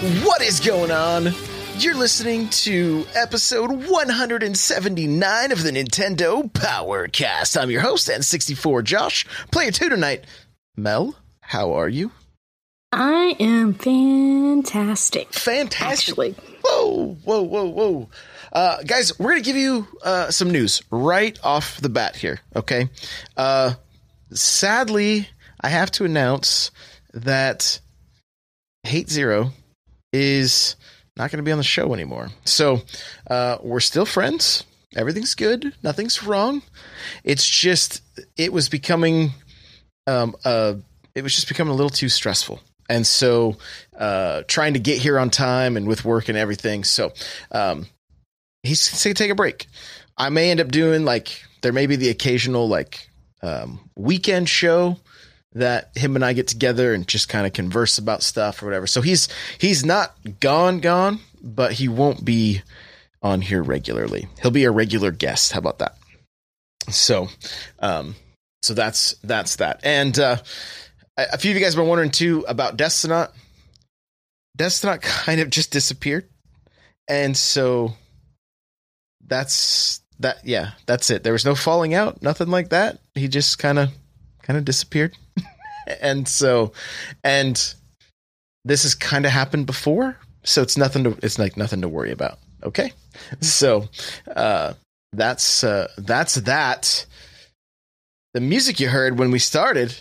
What is going on? You're listening to episode 179 of the Nintendo Powercast. I'm your host, N64 Josh. Player 2 tonight. Mel, how are you? I am fantastic. Fantastic. Actually. Whoa, whoa, whoa, whoa. Uh, guys, we're going to give you uh, some news right off the bat here, okay? Uh, sadly, I have to announce that Hate Zero is not going to be on the show anymore. So uh, we're still friends. Everything's good. Nothing's wrong. It's just it was becoming, um, uh, it was just becoming a little too stressful. And so, uh, trying to get here on time and with work and everything. So, um, he's going to take a break. I may end up doing like, there may be the occasional like, um, weekend show that him and I get together and just kind of converse about stuff or whatever. So he's he's not gone gone, but he won't be on here regularly. He'll be a regular guest. How about that? So, um, so that's that's that. And uh, a few of you guys have been wondering too about Destinot. Destinot kind of just disappeared, and so that's that. Yeah, that's it. There was no falling out, nothing like that. He just kind of kind of disappeared. and so and this has kind of happened before, so it's nothing to it's like nothing to worry about. Okay? So uh that's uh that's that. The music you heard when we started,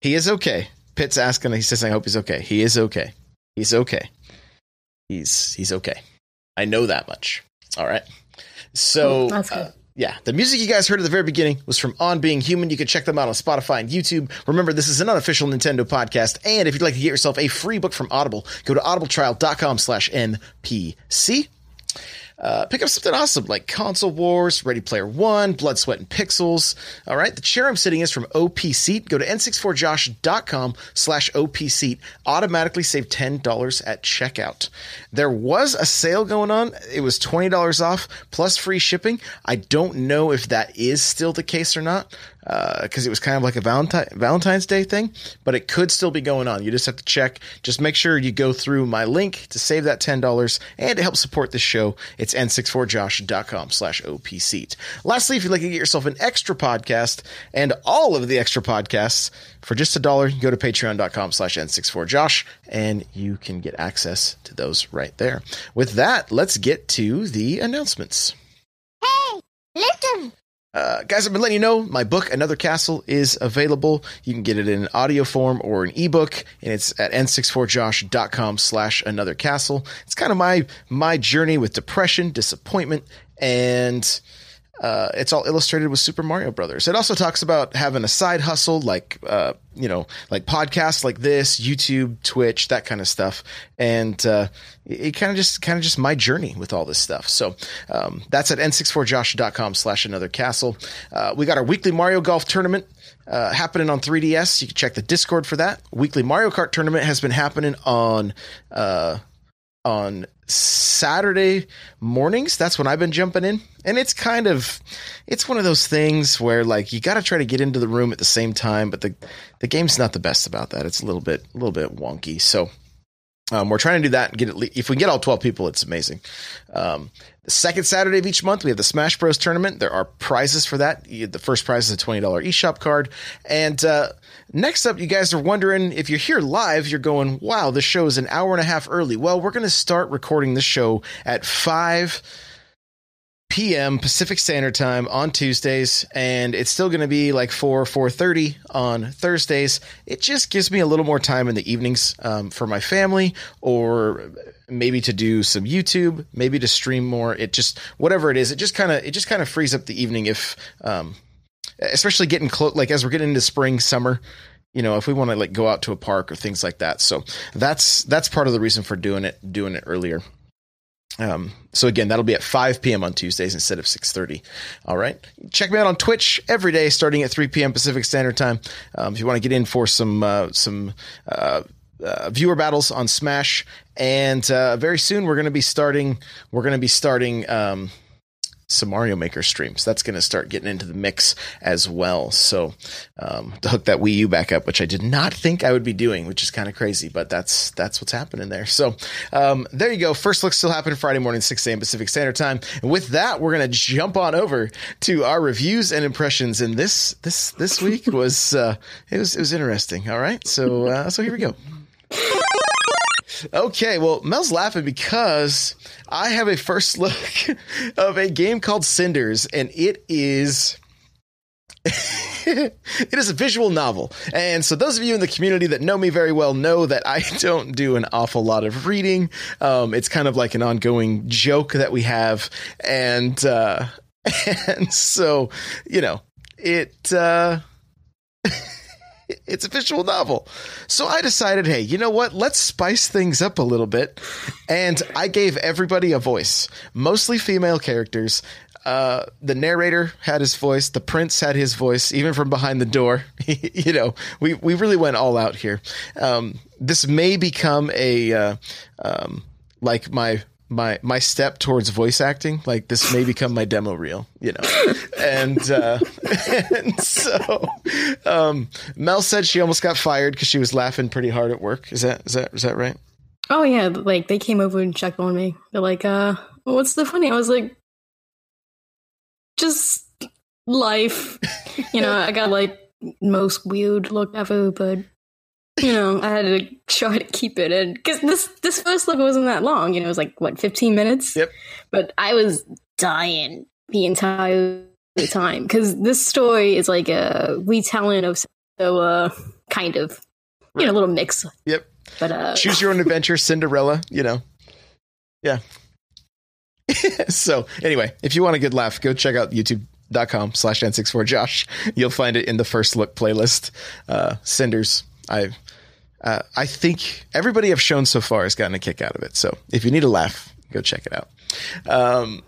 he is okay. Pitt's asking, he says, I hope he's okay. He is okay. He's okay. He's he's okay. I know that much. All right. So That's good. uh, yeah, the music you guys heard at the very beginning was from On Being Human. You can check them out on Spotify and YouTube. Remember, this is an unofficial Nintendo podcast. And if you'd like to get yourself a free book from Audible, go to audibletrial.com slash NPC. Uh, pick up something awesome like Console Wars, Ready Player One, Blood, Sweat, and Pixels. All right. The chair I'm sitting is from OP Seat. Go to n64josh.com slash OP Seat. Automatically save $10 at checkout. There was a sale going on. It was $20 off plus free shipping. I don't know if that is still the case or not Uh, because it was kind of like a Valentine, Valentine's Day thing, but it could still be going on. You just have to check. Just make sure you go through my link to save that $10 and to help support this show. It's n64josh.com slash opseat. Lastly, if you'd like to get yourself an extra podcast and all of the extra podcasts for just a dollar, go to patreon.com slash n64josh and you can get access to those right there. With that, let's get to the announcements. Hey, listen. Uh, guys, I've been letting you know my book, Another Castle, is available. You can get it in audio form or an ebook, and it's at n64josh.com slash another castle. It's kind of my my journey with depression, disappointment, and uh, it's all illustrated with Super Mario Brothers. It also talks about having a side hustle, like uh, you know, like podcasts like this, YouTube, Twitch, that kind of stuff, and uh, it kind of just kind of just my journey with all this stuff. So um, that's at n64josh.com slash another castle. Uh, we got our weekly Mario Golf tournament. Uh, happening on 3DS. You can check the Discord for that. Weekly Mario Kart tournament has been happening on uh, on Saturday mornings. That's when I've been jumping in. And it's kind of it's one of those things where like you got to try to get into the room at the same time, but the the game's not the best about that. It's a little bit a little bit wonky. So um, we're trying to do that and get it. le- If we get all twelve people, it's amazing. Um, the second Saturday of each month, we have the Smash Bros tournament. There are prizes for that. The first prize is a twenty dollar eShop card. And uh, next up, you guys are wondering if you're here live, you're going, "Wow, this show is an hour and a half early." Well, we're going to start recording this show at five p.m. Pacific Standard Time on Tuesdays, and it's still going to be like four four thirty on Thursdays. It just gives me a little more time in the evenings um, for my family, or maybe to do some YouTube, maybe to stream more. It just whatever it is, it just kind of it just kind of frees up the evening if, um, especially getting close, like as we're getting into spring, summer you know if we want to like go out to a park or things like that so that's that's part of the reason for doing it doing it earlier um, so again, that'll be at 5 p.m. on Tuesdays instead of 6:30. All right. Check me out on Twitch every day, starting at 3 p.m. Pacific Standard Time. Um, if you want to get in for some uh, some uh, uh, viewer battles on Smash, and uh, very soon we're going to be starting. We're going to be starting. Um, some Mario Maker streams. That's going to start getting into the mix as well. So um, to hook that Wii U back up, which I did not think I would be doing, which is kind of crazy, but that's that's what's happening there. So um, there you go. First look still happening Friday morning, 6 a.m. Pacific Standard Time. And with that, we're going to jump on over to our reviews and impressions. And this this this week was uh, it was it was interesting. All right, so uh, so here we go. Okay, well, Mel's laughing because I have a first look of a game called Cinders, and it is. it is a visual novel. And so, those of you in the community that know me very well know that I don't do an awful lot of reading. Um, it's kind of like an ongoing joke that we have. And, uh, and so, you know, it, uh, it's a visual novel. So I decided, hey, you know what? Let's spice things up a little bit. And I gave everybody a voice, mostly female characters. Uh, the narrator had his voice. The prince had his voice, even from behind the door. you know, we, we really went all out here. Um, this may become a, uh, um, like my my my step towards voice acting like this may become my demo reel you know and uh and so um mel said she almost got fired because she was laughing pretty hard at work is that is that is that right Oh yeah, like they came over and checked on me. They're like, uh, what's the funny? I was like, just life. You know, I got like most weird look ever, but you know, I had to try to keep it in because this this first look wasn't that long. You know, it was like what fifteen minutes. Yep. But I was dying the entire time because this story is like a retelling of so uh kind of you know a little mix. yep But uh, choose your own adventure cinderella you know yeah so anyway if you want a good laugh go check out youtube.com slash n64josh you'll find it in the first look playlist uh cinders i uh, i think everybody i've shown so far has gotten a kick out of it. So if you need a laugh go check it out. Um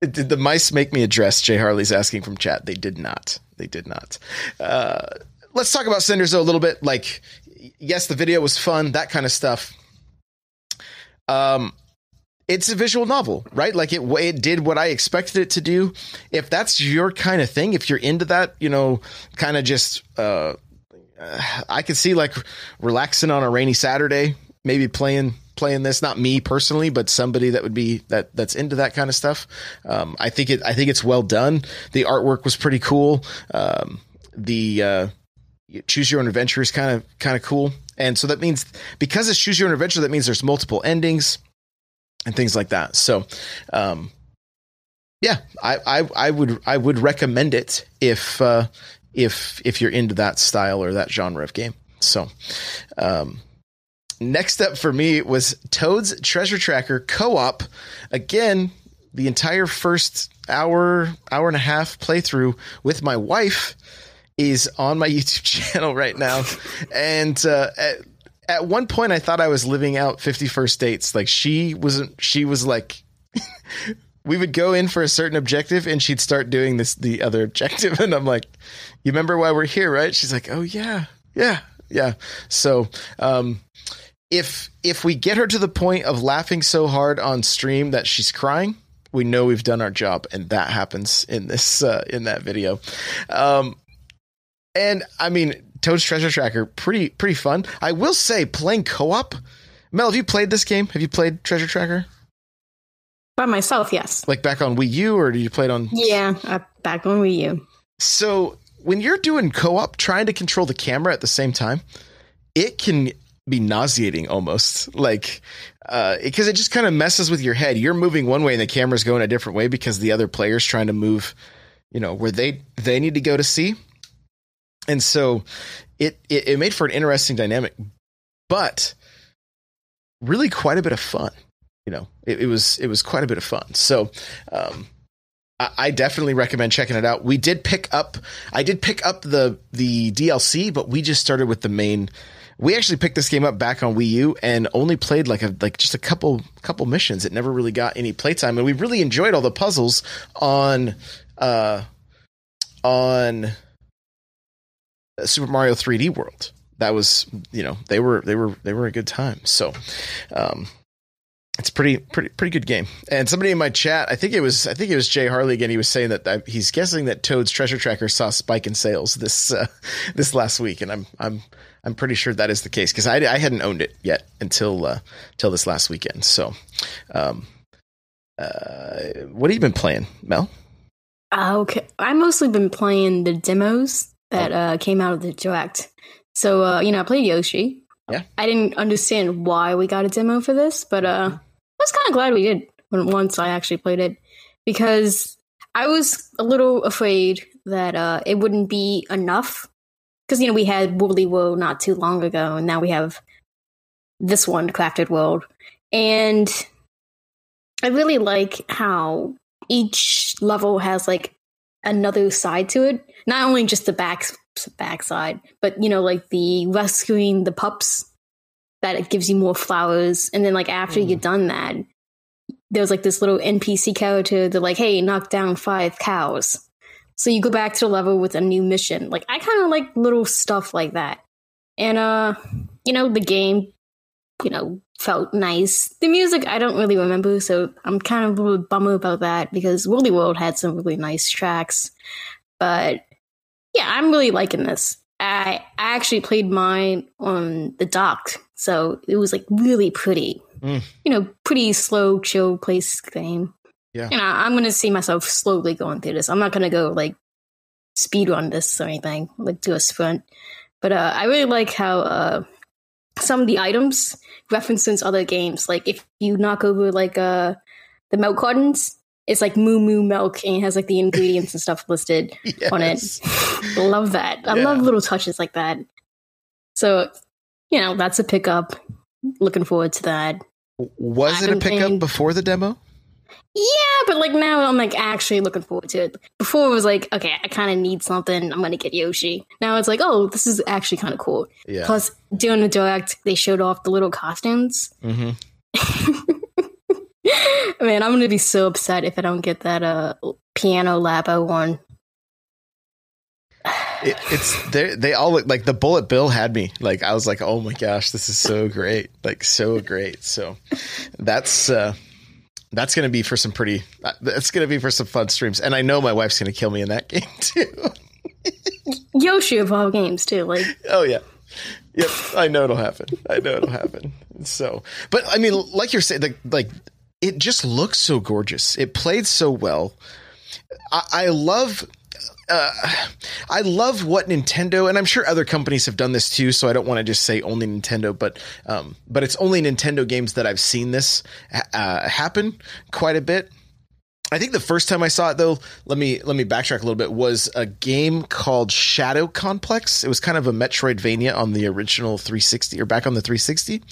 did the mice make me address jay harley's asking from chat? They did not. They did not. Uh let's talk about cinders though a little bit. Like yes the video was fun that kind of stuff. Um it's a visual novel, right? Like it, it did what I expected it to do. If that's your kind of thing, if you're into that, you know, kind of just, uh, I could see like relaxing on a rainy Saturday, maybe playing playing this. Not me personally, but somebody that would be that that's into that kind of stuff. Um, I think it. I think it's well done. The artwork was pretty cool. Um, the uh, choose your own adventure is kind of kind of cool, and so that means because it's choose your own adventure, that means there's multiple endings and things like that. So, um, yeah, I, I, I would, I would recommend it if, uh, if, if you're into that style or that genre of game. So, um, next up for me was Toad's Treasure Tracker co-op. Again, the entire first hour, hour and a half playthrough with my wife is on my YouTube channel right now. and, uh, at, at one point I thought I was living out 50 First Dates. Like she wasn't, she was like, we would go in for a certain objective and she'd start doing this, the other objective. And I'm like, you remember why we're here, right? She's like, oh yeah, yeah, yeah. So, um, if, if we get her to the point of laughing so hard on stream that she's crying, we know we've done our job. And that happens in this, uh, in that video. Um, and I mean, Toad's Treasure Tracker, pretty pretty fun. I will say, playing co-op. Mel, have you played this game? Have you played Treasure Tracker? By myself, yes. Like back on Wii U, or did you play it on? Yeah, uh, back on Wii U. So when you're doing co-op, trying to control the camera at the same time, it can be nauseating almost. Like because it just kind of messes with your head. You're moving one way and the camera's going a different way because the other player's trying to move, you know, where they they need to go to see. And so it it, it made for an interesting dynamic, but really quite a bit of fun. You know, it, it was it was quite a bit of fun. So um, I, I definitely recommend checking it out. We did pick up I did pick up the the DLC, but we just started with the main we actually picked this game up back on Wii U and only played like a like just a couple couple missions. It never really got any playtime, and we really enjoyed all the puzzles on uh on Super Mario 3D World. That was you know they were they were they were a good time. So um it's pretty pretty pretty good game. And somebody in my chat, I think it was I think it was Jay Harley again. He was saying that uh, he's guessing that Toad's Treasure Tracker saw a spike in sales this uh, this last week, and I'm I'm I'm pretty sure that is the case because I, I hadn't owned it yet until uh, until this last weekend. So, um, uh, what have you been playing, Mel? Uh, okay, I mostly been playing the demos that uh, came out of the direct. So uh, you know, I played Yoshi. Yeah. I didn't understand why we got a demo for this, but uh, I was kind of glad we did when once I actually played it because I was a little afraid that uh, it wouldn't be enough. Because you know we had Woolly World not too long ago, and now we have this one, Crafted World, and I really like how each level has like another side to it. Not only just the back backside, but you know, like the rescuing the pups that it gives you more flowers, and then like after mm. you've done that, there's like this little NPC character that like, hey, knock down five cows. So you go back to the level with a new mission. Like I kind of like little stuff like that. And uh, you know, the game, you know, felt nice. The music I don't really remember, so I'm kind of a little bummer about that because Woolly World had some really nice tracks. But yeah, I'm really liking this. I I actually played mine on the dock, so it was like really pretty. Mm. You know, pretty slow, chill place game. Yeah. You know, I'm gonna see myself slowly going through this. I'm not gonna go like speed run this or anything, like do a sprint. But uh, I really like how uh, some of the items references other games. Like if you knock over like uh, the milk cartons, it's like moo moo milk and it has like the ingredients and stuff listed yes. on it. love that. I yeah. love little touches like that. So, you know, that's a pickup. Looking forward to that. Was it a pickup before the demo? Yeah, but like now I'm like actually looking forward to it. Before it was like, okay, I kind of need something. I'm gonna get Yoshi. Now it's like, oh, this is actually kind of cool. Yeah. Plus, during the direct, they showed off the little costumes. Mm-hmm. Man, I'm gonna be so upset if I don't get that uh piano labo one. It, it's they they all look like the bullet bill had me. Like I was like oh my gosh this is so great. Like so great. So that's uh that's going to be for some pretty uh, that's going to be for some fun streams. And I know my wife's going to kill me in that game too. Yoshi of all games too like. Oh yeah. Yep I know it'll happen. I know it'll happen. So but I mean like you're saying like like it just looks so gorgeous. It played so well. I, I love uh, I love what Nintendo, and I'm sure other companies have done this too. So I don't want to just say only Nintendo, but um, but it's only Nintendo games that I've seen this uh, happen quite a bit. I think the first time I saw it though, let me let me backtrack a little bit, was a game called Shadow Complex. It was kind of a Metroidvania on the original 360 or back on the 360.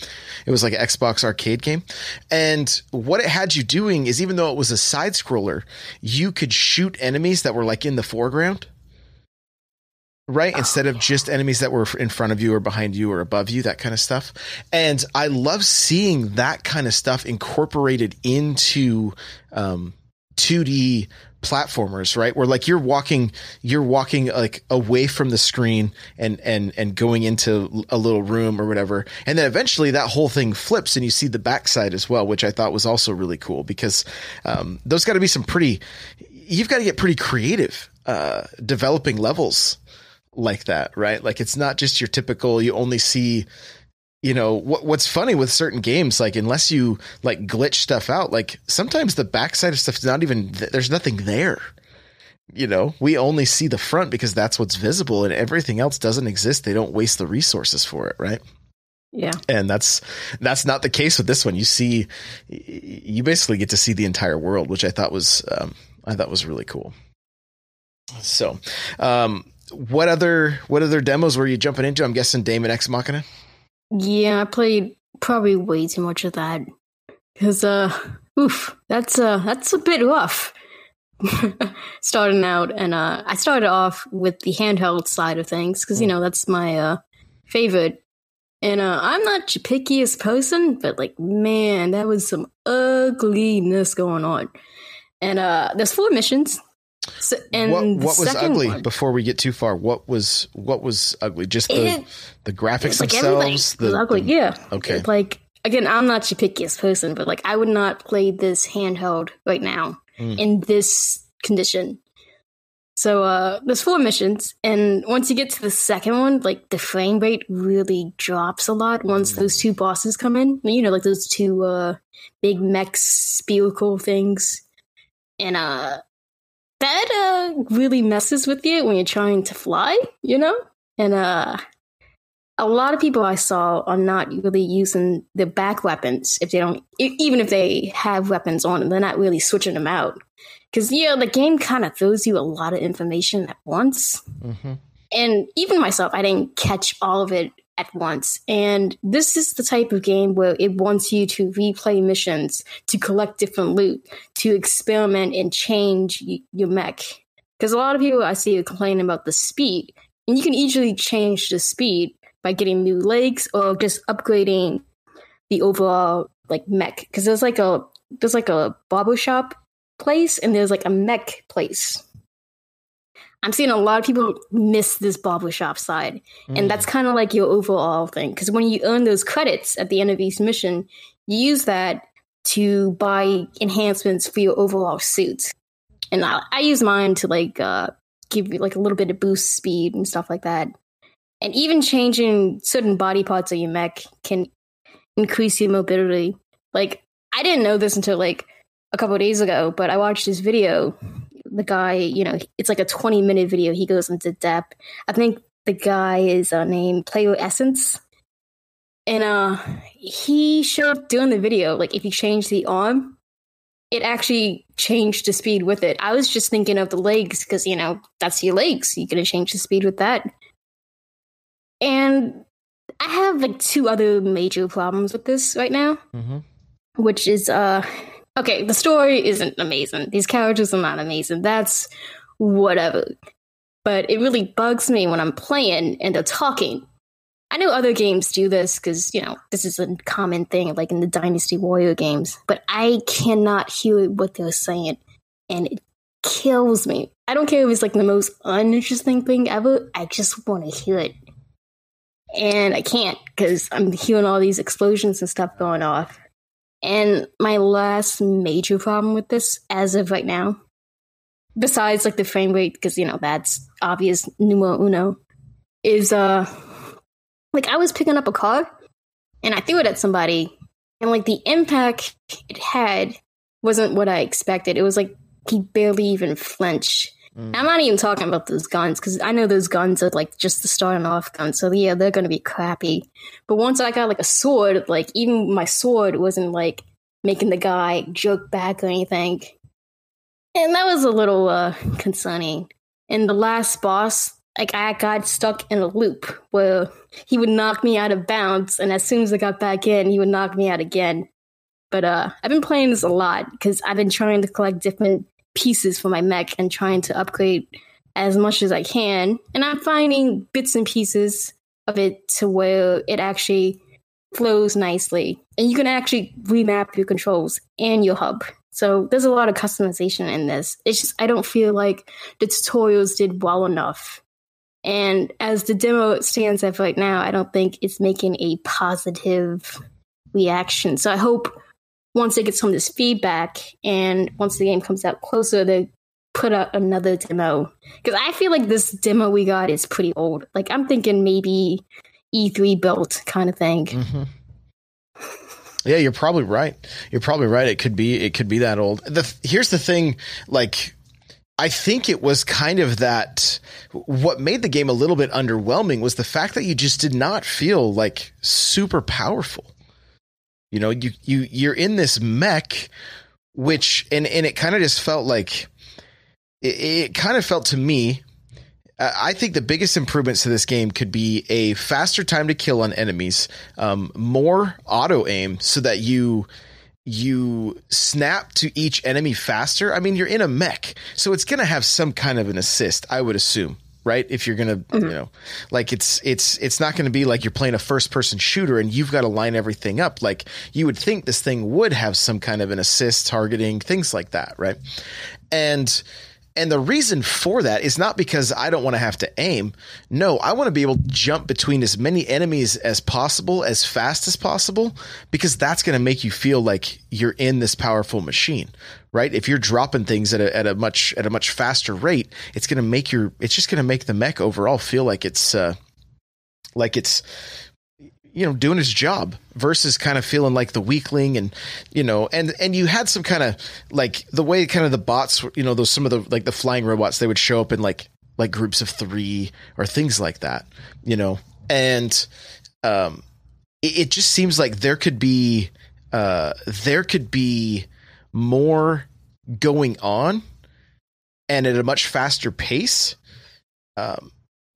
It was like an Xbox arcade game. And what it had you doing is even though it was a side scroller, you could shoot enemies that were like in the foreground. Right? Oh. Instead of just enemies that were in front of you or behind you or above you, that kind of stuff. And I love seeing that kind of stuff incorporated into um, 2D platformers, right? Where like you're walking, you're walking like away from the screen and and and going into a little room or whatever, and then eventually that whole thing flips and you see the backside as well, which I thought was also really cool because um, those got to be some pretty. You've got to get pretty creative uh, developing levels like that, right? Like it's not just your typical. You only see you know what, what's funny with certain games like unless you like glitch stuff out like sometimes the backside of stuff is not even there's nothing there you know we only see the front because that's what's visible and everything else doesn't exist they don't waste the resources for it right Yeah. and that's that's not the case with this one. You see, you basically get to see the entire world, which I thought was um, I thought was really cool. So, um, what other what other demos were you jumping into? I'm guessing Daemon X Machina. Yeah, I played probably way too much of that. Cause uh oof, that's uh that's a bit rough. Starting out and uh I started off with the handheld side of things because you know that's my uh favorite. And uh I'm not the pickiest person, but like man, that was some ugliness going on. And uh there's four missions. So, and what what was ugly one- before we get too far? What was what was ugly? Just the It- the graphics like themselves. was The, ugly. the- yeah. okay. Like again, I'm not the pickiest person, but like I would not play this handheld right now Mm. in this condition. So uh there's four missions, and once you get to the second one, like the frame rate really drops a lot once Mm. those two bosses come in. You know, like those two uh big mech spherical things. And uh that uh really messes with you when you're trying to fly, you know? And uh a lot of people I saw are not really using the back weapons if they don't, even if they have weapons on them, they're not really switching them out. Because, yeah, the game kind of throws you a lot of information at once. Mhm. And even myself, I didn't catch all of it at once. And this is the type of game where it wants you to replay missions, to collect different loot, to experiment and change y- your mech. Because a lot of people I see complaining about the speed, and you can easily change the speed by getting new legs or just upgrading the overall like mech. Because there's like a there's like a barber shop place and there's like a mech place. I'm seeing a lot of people miss this barber shop side, Mm. and that's kind of like your overall thing. Because when you earn those credits at the end of each mission, you use that to buy enhancements for your overall suit. And I, I use mine to like uh, give you like a little bit of boost speed and stuff like that. And even changing certain body parts of your mech can increase your mobility. Like I didn't know this until like a couple of days ago, but I watched this video. The guy, you know, it's like a 20 minute video. He goes into depth. I think the guy is uh, named Player Essence. And uh he showed during the video, like if you change the arm, it actually changed the speed with it. I was just thinking of the legs because you know that's your legs. You're gonna change the speed with that. And I have like two other major problems with this right now, Mhm. which is uh okay, the story isn't amazing. These characters are not amazing. That's whatever. But it really bugs me when I'm playing and they're talking. I know other games do this because, you know, this is a common thing, like in the Dynasty Warrior games, but I cannot hear what they're saying. And it kills me. I don't care if it's like the most uninteresting thing ever, I just want to hear it. And I can't because I'm hearing all these explosions and stuff going off. And my last major problem with this, as of right now, besides like the frame rate, because you know that's obvious numero uno, is uh like I was picking up a car and I threw it at somebody, and like the impact it had wasn't what I expected. It was like he barely even flinched. Mm. I'm not even talking about those guns because I know those guns are like just the starting off guns, so yeah, they're gonna be crappy. But once I got like a sword, like even my sword wasn't like making the guy jerk back or anything. And that was a little uh concerning. And the last boss, like I got stuck in a loop where he would knock me out of bounds, and as soon as I got back in, he would knock me out again. But uh I've been playing this a lot because I've been trying to collect different pieces for my mech and trying to upgrade as much as I can. And I'm finding bits and pieces of it to where it actually flows nicely. And you can actually remap your controls and your hub. So there's a lot of customization in this. It's just I don't feel like the tutorials did well enough. And as the demo stands at right now, I don't think it's making a positive reaction. So I hope once it gets some of this feedback and once the game comes out closer, they put out another demo. Because I feel like this demo we got is pretty old. Like I'm thinking maybe E3 built kind of thing. Mhm. Yeah, you're probably right. You're probably right. It could be it could be that old. The here's the thing, like I think it was kind of that what made the game a little bit underwhelming was the fact that you just did not feel like super powerful. You know, you you you're in this mech which and and it kind of just felt like it, it kind of felt to me I think the biggest improvements to this game could be a faster time to kill on enemies, um, more auto aim so that you you snap to each enemy faster. I mean, you're in a mech, so it's going to have some kind of an assist, I would assume, right? If you're to, mm-hmm. you know, like it's it's it's not going to be like you're playing a first person shooter and you've got to line everything up. Like you would think this thing would have some kind of an assist targeting, things like that, right? And and the reason for that is not because I don't want to have to aim. No, I want to be able to jump between as many enemies as possible, as fast as possible, because that's going to make you feel like you're in this powerful machine, right? If you're dropping things at a, at a much at a much faster rate, it's going to make your it's just going to make the mech overall feel like it's uh, like it's you know doing his job versus kind of feeling like the weakling and you know and and you had some kind of like the way kind of the bots you know those some of the like the flying robots they would show up in like like groups of 3 or things like that you know and um it, it just seems like there could be uh there could be more going on and at a much faster pace um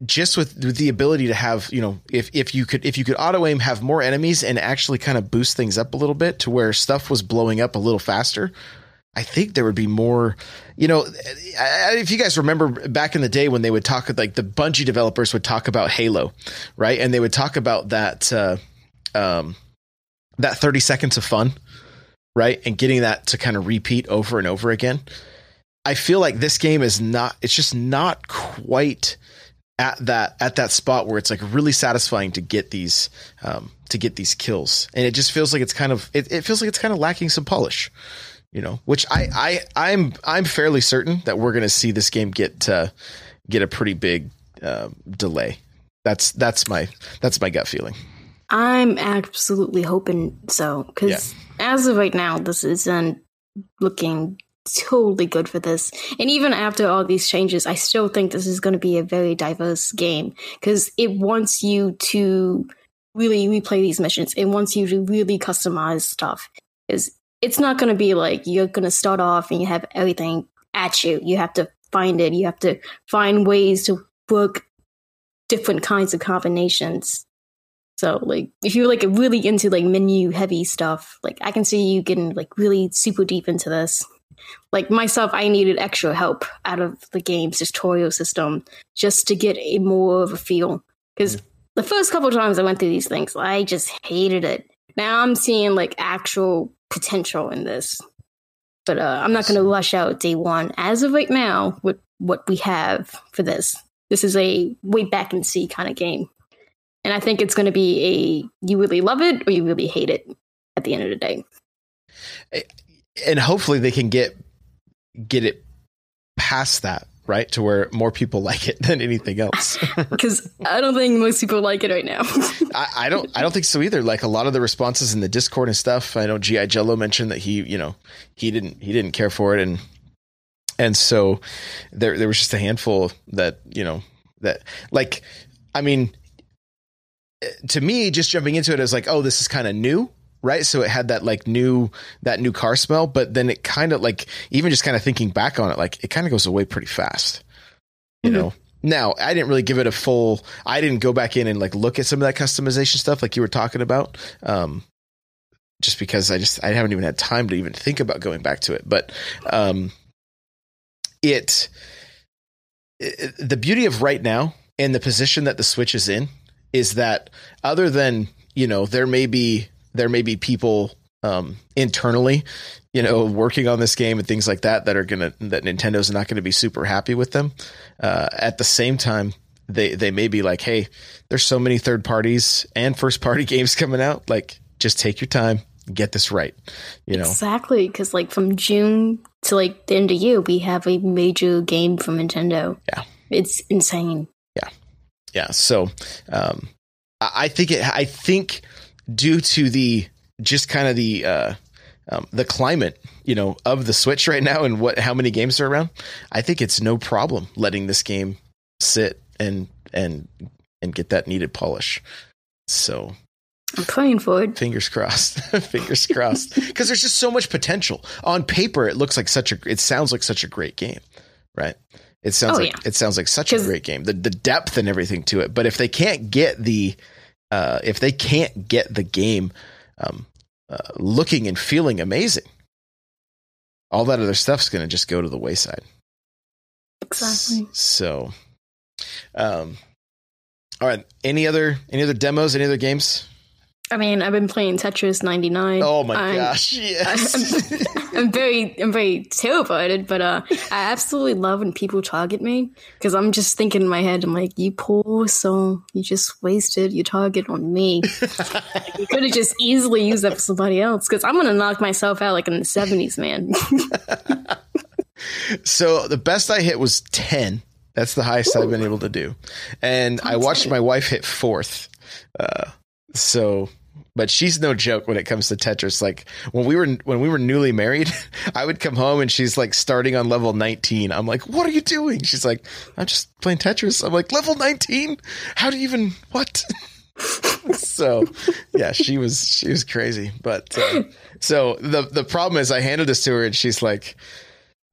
just with, with the ability to have you know if if you could if you could auto aim have more enemies and actually kind of boost things up a little bit to where stuff was blowing up a little faster I think there would be more, you know, if you guys remember back in the day when they would talk like the Bungie developers would talk about Halo, right? And they would talk about that, uh, um, that 30 seconds of fun, right? And getting that to kind of repeat over and over again. I feel like this game is not, it's just not quite at that at that spot where it's like really satisfying to get these um, to get these kills, and it just feels like it's kind of it, it feels like it's kind of lacking some polish, you know. Which I I I'm I'm fairly certain that we're going to see this game get uh, get a pretty big uh, delay. That's that's my that's my gut feeling. I'm absolutely hoping so because yeah. as of right now, this isn't looking totally good for this. And even after all these changes, I still think this is going to be a very diverse game because it wants you to really replay these missions. It wants you to really customize stuff. Is it's not going to be like you're going to start off and you have everything at you. You have to find it. You have to find ways to work different kinds of combinations. So like if you're like really into like menu heavy stuff, like I can see you getting like really super deep into this like myself, I needed extra help out of the game's tutorial system just to get a more of a feel. Because mm. the first couple times I went through these things, I just hated it. Now I'm seeing like actual potential in this. But uh, I'm not going to rush out day one. As of right now, with what we have for this, this is a way back and see kind of game. And I think it's going to be a you really love it or you really hate it at the end of the day. And hopefully they can get get it past that right? To where more people like it than anything else. Because i don't think most people like it right now. I, I, don't i don't think so either. Like a lot of the responses in the discord and stuff i know gi jello mentioned that he you know he didn't he didn't care for it. And and so there there was just a handful that you know that like i mean to me just jumping into it as like oh this is kind of new right so it had that like new that new car smell but then it kind of like even just kind of thinking back on it like it kind of goes away pretty fast you mm-hmm. know now i didn't really give it a full i didn't go back in and like look at some of that customization stuff like you were talking about um just because i just i haven't even had time to even think about going back to it but um it, it the beauty of right now and the position that the switch is in is that other than you know there may be there may be people um, internally, you know, working on this game and things like that that are gonna that Nintendo's not gonna be super happy with them. Uh, at the same time, they they may be like, hey, there's so many third parties and first party games coming out. Like, just take your time, get this right. You know exactly because like from June to like the end of year, we have a major game from Nintendo. Yeah, it's insane. Yeah. So, um, I think it. I think due to the just kind of the uh, um, the climate, you know, of the Switch right now and what how many games are around, I think it's no problem letting this game sit and and and get that needed polish. So I'm praying for it. fingers crossed fingers crossed because there's just so much potential on paper it looks like such a it sounds like such a great game right it sounds Oh, like yeah. it sounds like such a great game. The the depth and everything to it. But if they can't get the uh if they can't get the game um uh, looking and feeling amazing all that other stuff's going to just go to the wayside. Exactly. so um all right. Any other any other demos? Any other games I mean, I've been playing Tetris 99. oh my I'm- gosh yes I'm very, I'm very terrified, but uh, I absolutely love when people target me because I'm just thinking in my head, I'm like, you poor soul, you just wasted your target on me. you could have just easily used that for somebody else because I'm gonna knock myself out like in the 70s, man. So the best I hit was 10. That's the highest I've been able to do. And I watched my wife hit fourth. Uh, so, but she's no joke when it comes to Tetris. Like when we were, when we were newly married, I would come home and she's like starting on level 19. I'm like, what are you doing? She's like, I'm just playing Tetris. I'm like, level 19? How do you even, what? so yeah, she was, she was crazy. But, uh, so the, the problem is I handed this to her and she's like,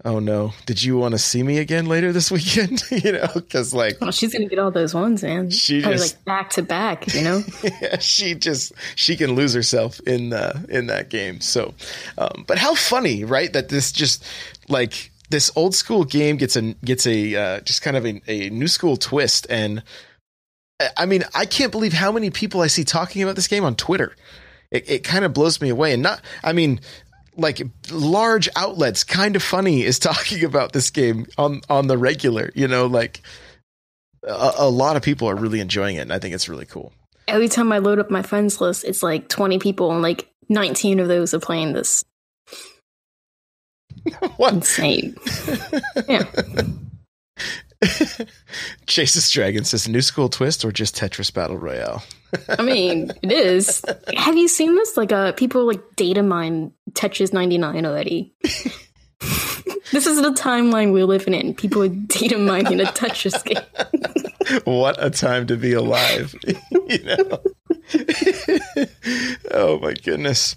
oh no, did you want to see me again later this weekend? you know, because like well, she's gonna get all those ones, man. She Probably just- like back to back, you know. she just she can lose herself in uh, in that game. So, um, but how funny, right? That this just like this old school game gets a gets a uh, just kind of a, a new school twist. And I- I mean, I can't believe how many people I see talking about this game on Twitter. It, it kind of blows me away. And not, I mean, like large outlets, kind of funny is talking about this game on on the regular. You know, like a, a lot of people are really enjoying it, and I think it's really cool. Every time I load up my friends list, it's like 20 people, and like 19 of those are playing this. What? Insane. yeah. Chases Dragon says new school twist or just Tetris Battle Royale. I mean, it is. Have you seen this? Like, uh, people like data mine Tetris 99 already. this is the timeline we're living in. People are data mining a Tetris game. what a time to be alive. you know. oh my goodness.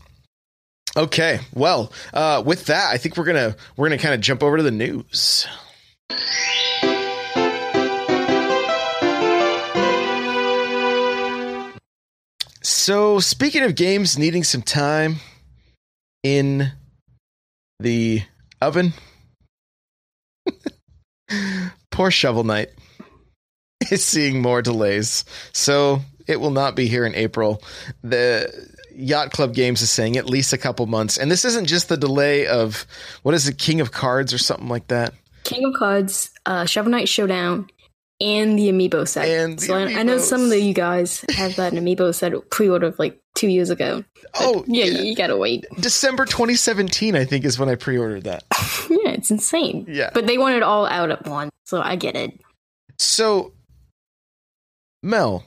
Okay, well, uh, with that, I think we're gonna we're gonna kind of jump over to the news. So, speaking of games needing some time in the oven, poor Shovel Knight is seeing more delays. So, it will not be here in April. The Yacht Club Games is saying at least a couple months. And this isn't just the delay of what is it, King of Cards or something like that. King of Cards, uh, Shovel Knight Showdown, and the Amiibo set. And the so I, I know some of you guys have that Amiibo set pre-ordered like two years ago. Oh, Yeah, yeah. you gotta wait. December 2017, I think, is when I pre ordered that. Yeah, it's insane. Yeah. But they want it all out at once, so I get it. So, Mel,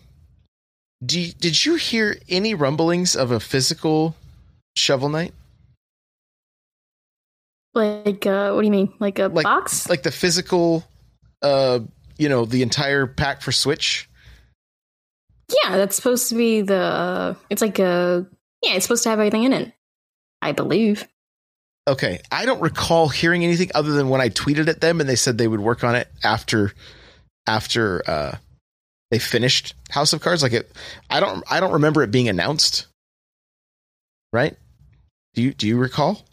do you, did you hear any rumblings of a physical Shovel Knight? Like, uh, what do you mean? Like a Like- box? Like the physical, uh, you know, the entire pack for Switch? yeah, that's supposed to be the. Uh, it's like a. Yeah, it's supposed to have everything in it. I believe. Okay, I don't recall hearing anything other than when I tweeted at them and they said they would work on it after after uh they finished House of Cards like it I don't I don't remember it being announced. Right? Do you do you recall?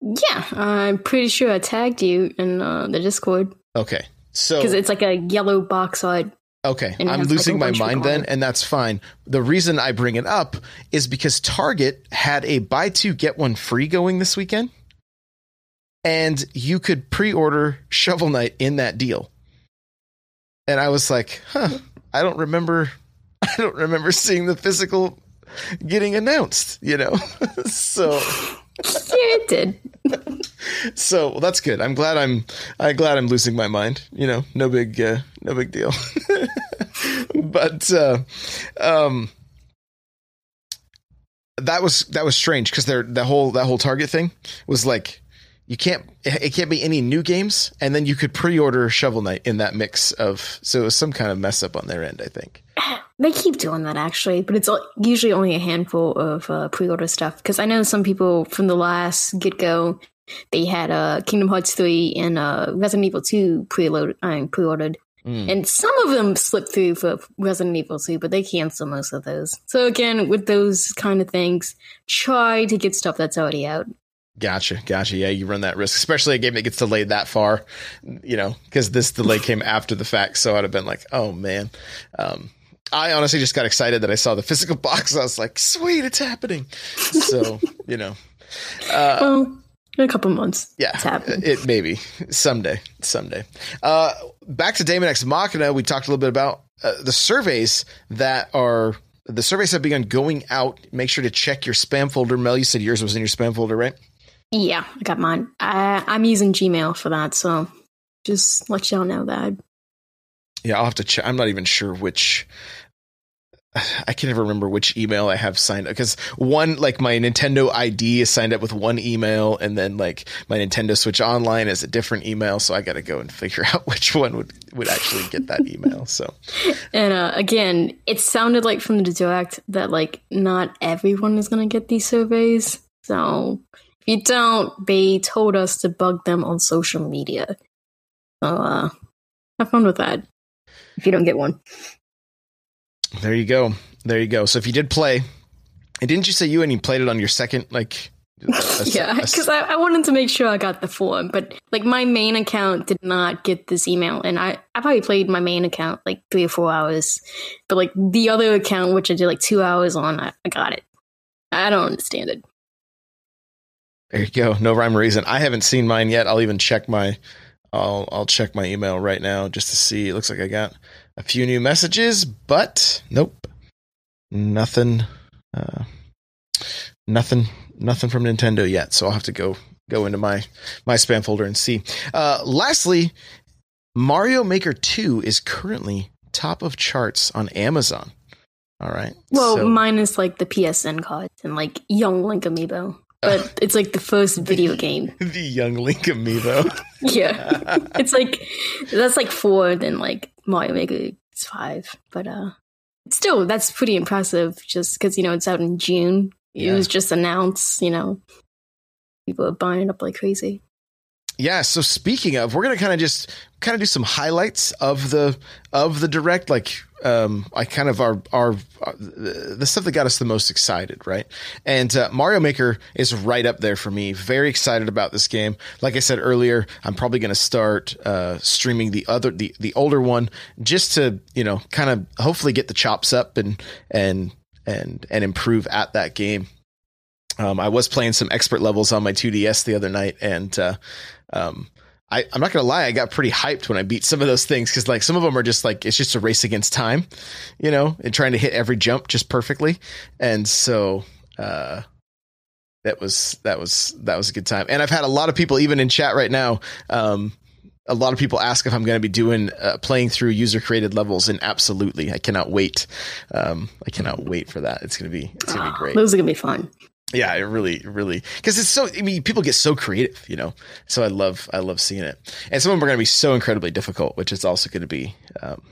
Yeah, I'm pretty sure I tagged you in uh, the Discord Okay. So because it's like a yellow box art. Okay, I'm has, like, losing my mind then, and that's fine. The reason I bring it up is because Target had a buy two get one free going this weekend, and you could pre-order Shovel Knight in that deal. And I was like, "Huh, I don't remember, I don't remember seeing the physical getting announced." You know, so it did. so well, that's good. I'm glad I'm I'm glad I'm losing my mind. You know, no big uh, no big deal. but uh, um, that was that was strange because they're the whole that whole Target thing was like you can't it can't be any new games, and then you could pre-order Shovel Knight in that mix of so it was some kind of mess up on their end, I think. They keep doing that actually, but it's usually only a handful of uh, pre-order stuff. Because I know some people from the last get go, they had uh, Kingdom Hearts three and uh, Resident Evil two preload, I mean, pre-ordered, Mm. and some of them slipped through for Resident Evil two, but they cancel most of those. So again, with those kind of things, try to get stuff that's already out. Gotcha, gotcha. Yeah, you run that risk, especially a game that gets delayed that far, you know, because this delay came after the fact. So I'd have been like, oh man. Um, I honestly just got excited that I saw the physical box. I was like, sweet, it's happening. So, you know, uh, well, in a couple months, yeah, it's happening. it maybe someday, someday. Uh, back to Daemon X Machina. We talked a little bit about uh, the surveys that are the surveys have begun going out. Make sure to check your spam folder. Mel, you said yours was in your spam folder, right? Yeah, I got mine. I, I'm using Gmail for that, so just let y'all know that. Yeah, I'll have to check. I'm not even sure which. I can never remember which email I have signed up because one, like my Nintendo ID is signed up with one email, and then like my Nintendo Switch Online is a different email. So I got to go and figure out which one would would actually get that email. So And uh, again, it sounded like from the direct that like not everyone is gonna get these surveys. So if you don't, they told us to bug them on social media. So uh, have fun with that. If you don't get one, there you go, there you go. So if you did play, and didn't you say you and you played it on your second like? a- yeah, because I, I wanted to make sure I got the form, but like my main account did not get this email, and I I probably played my main account like three or four hours, but like the other account, which I did like two hours on, I, I got it. I don't understand it. There you go. No rhyme or reason. I haven't seen mine yet. I'll even check my I'll I'll check my email right now just to see. It looks like I got a few new messages, but nope. Nothing uh nothing nothing from Nintendo yet. So I'll have to go go into my my spam folder and see. Uh lastly, Mario Maker 2 is currently top of charts on Amazon. All right. Well, So- minus like the PSN cards and like Young Link Amiibo, but it's like the first video game. the young Link amiibo. Yeah, it's like that's like four, then like Mario Maker is five, but uh, still that's pretty impressive. Just because you know it's out in June, it Yeah. was just announced. You know, people are buying it up like crazy. Yeah. So speaking of, we're gonna kind of just kind of do some highlights of the of the direct, like um, I kind of our our uh, the stuff that got us the most excited, right? And uh, Mario Maker is right up there for me. Very excited about this game. Like I said earlier, I'm probably gonna start uh, streaming the other the the older one just to you know kind of hopefully get the chops up and and and and improve at that game. Um, I was playing some expert levels on my 2DS the other night, and uh, um, I, I'm not gonna lie, I got pretty hyped when I beat some of those things because like some of them are just like it's just a race against time, you know, and trying to hit every jump just perfectly, and so uh, that was that was that was a good time. And I've had a lot of people even in chat right now. Um, a lot of people ask if I'm going to be doing uh, playing through user created levels, and absolutely, I cannot wait. Um, I cannot wait for that. It's gonna be it's gonna be Ah, great. Those are gonna be fun. Yeah, it really, really, because it's so. I mean, people get so creative, you know. So I love, I love seeing it, and some of them are going to be so incredibly difficult, which is also going to be um,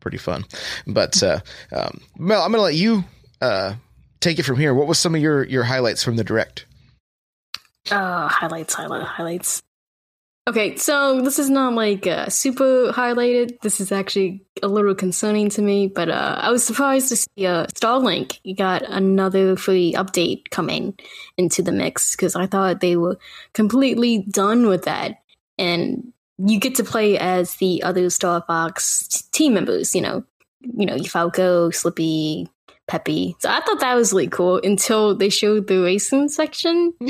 pretty fun. But uh, um, Mel, I'm going to let you uh, take it from here. What was some of your your highlights from the direct? Uh, highlights, highlight, highlights. Okay, so this is not like uh, super highlighted. This is actually a little concerning to me, but uh, I was surprised to see uh, Starlink got another free update coming into the mix because I thought they were completely done with that. And you get to play as the other Star Fox team members, you know, you know, Falco, Slippy, Peppy. So I thought that was really cool until they showed the racing section.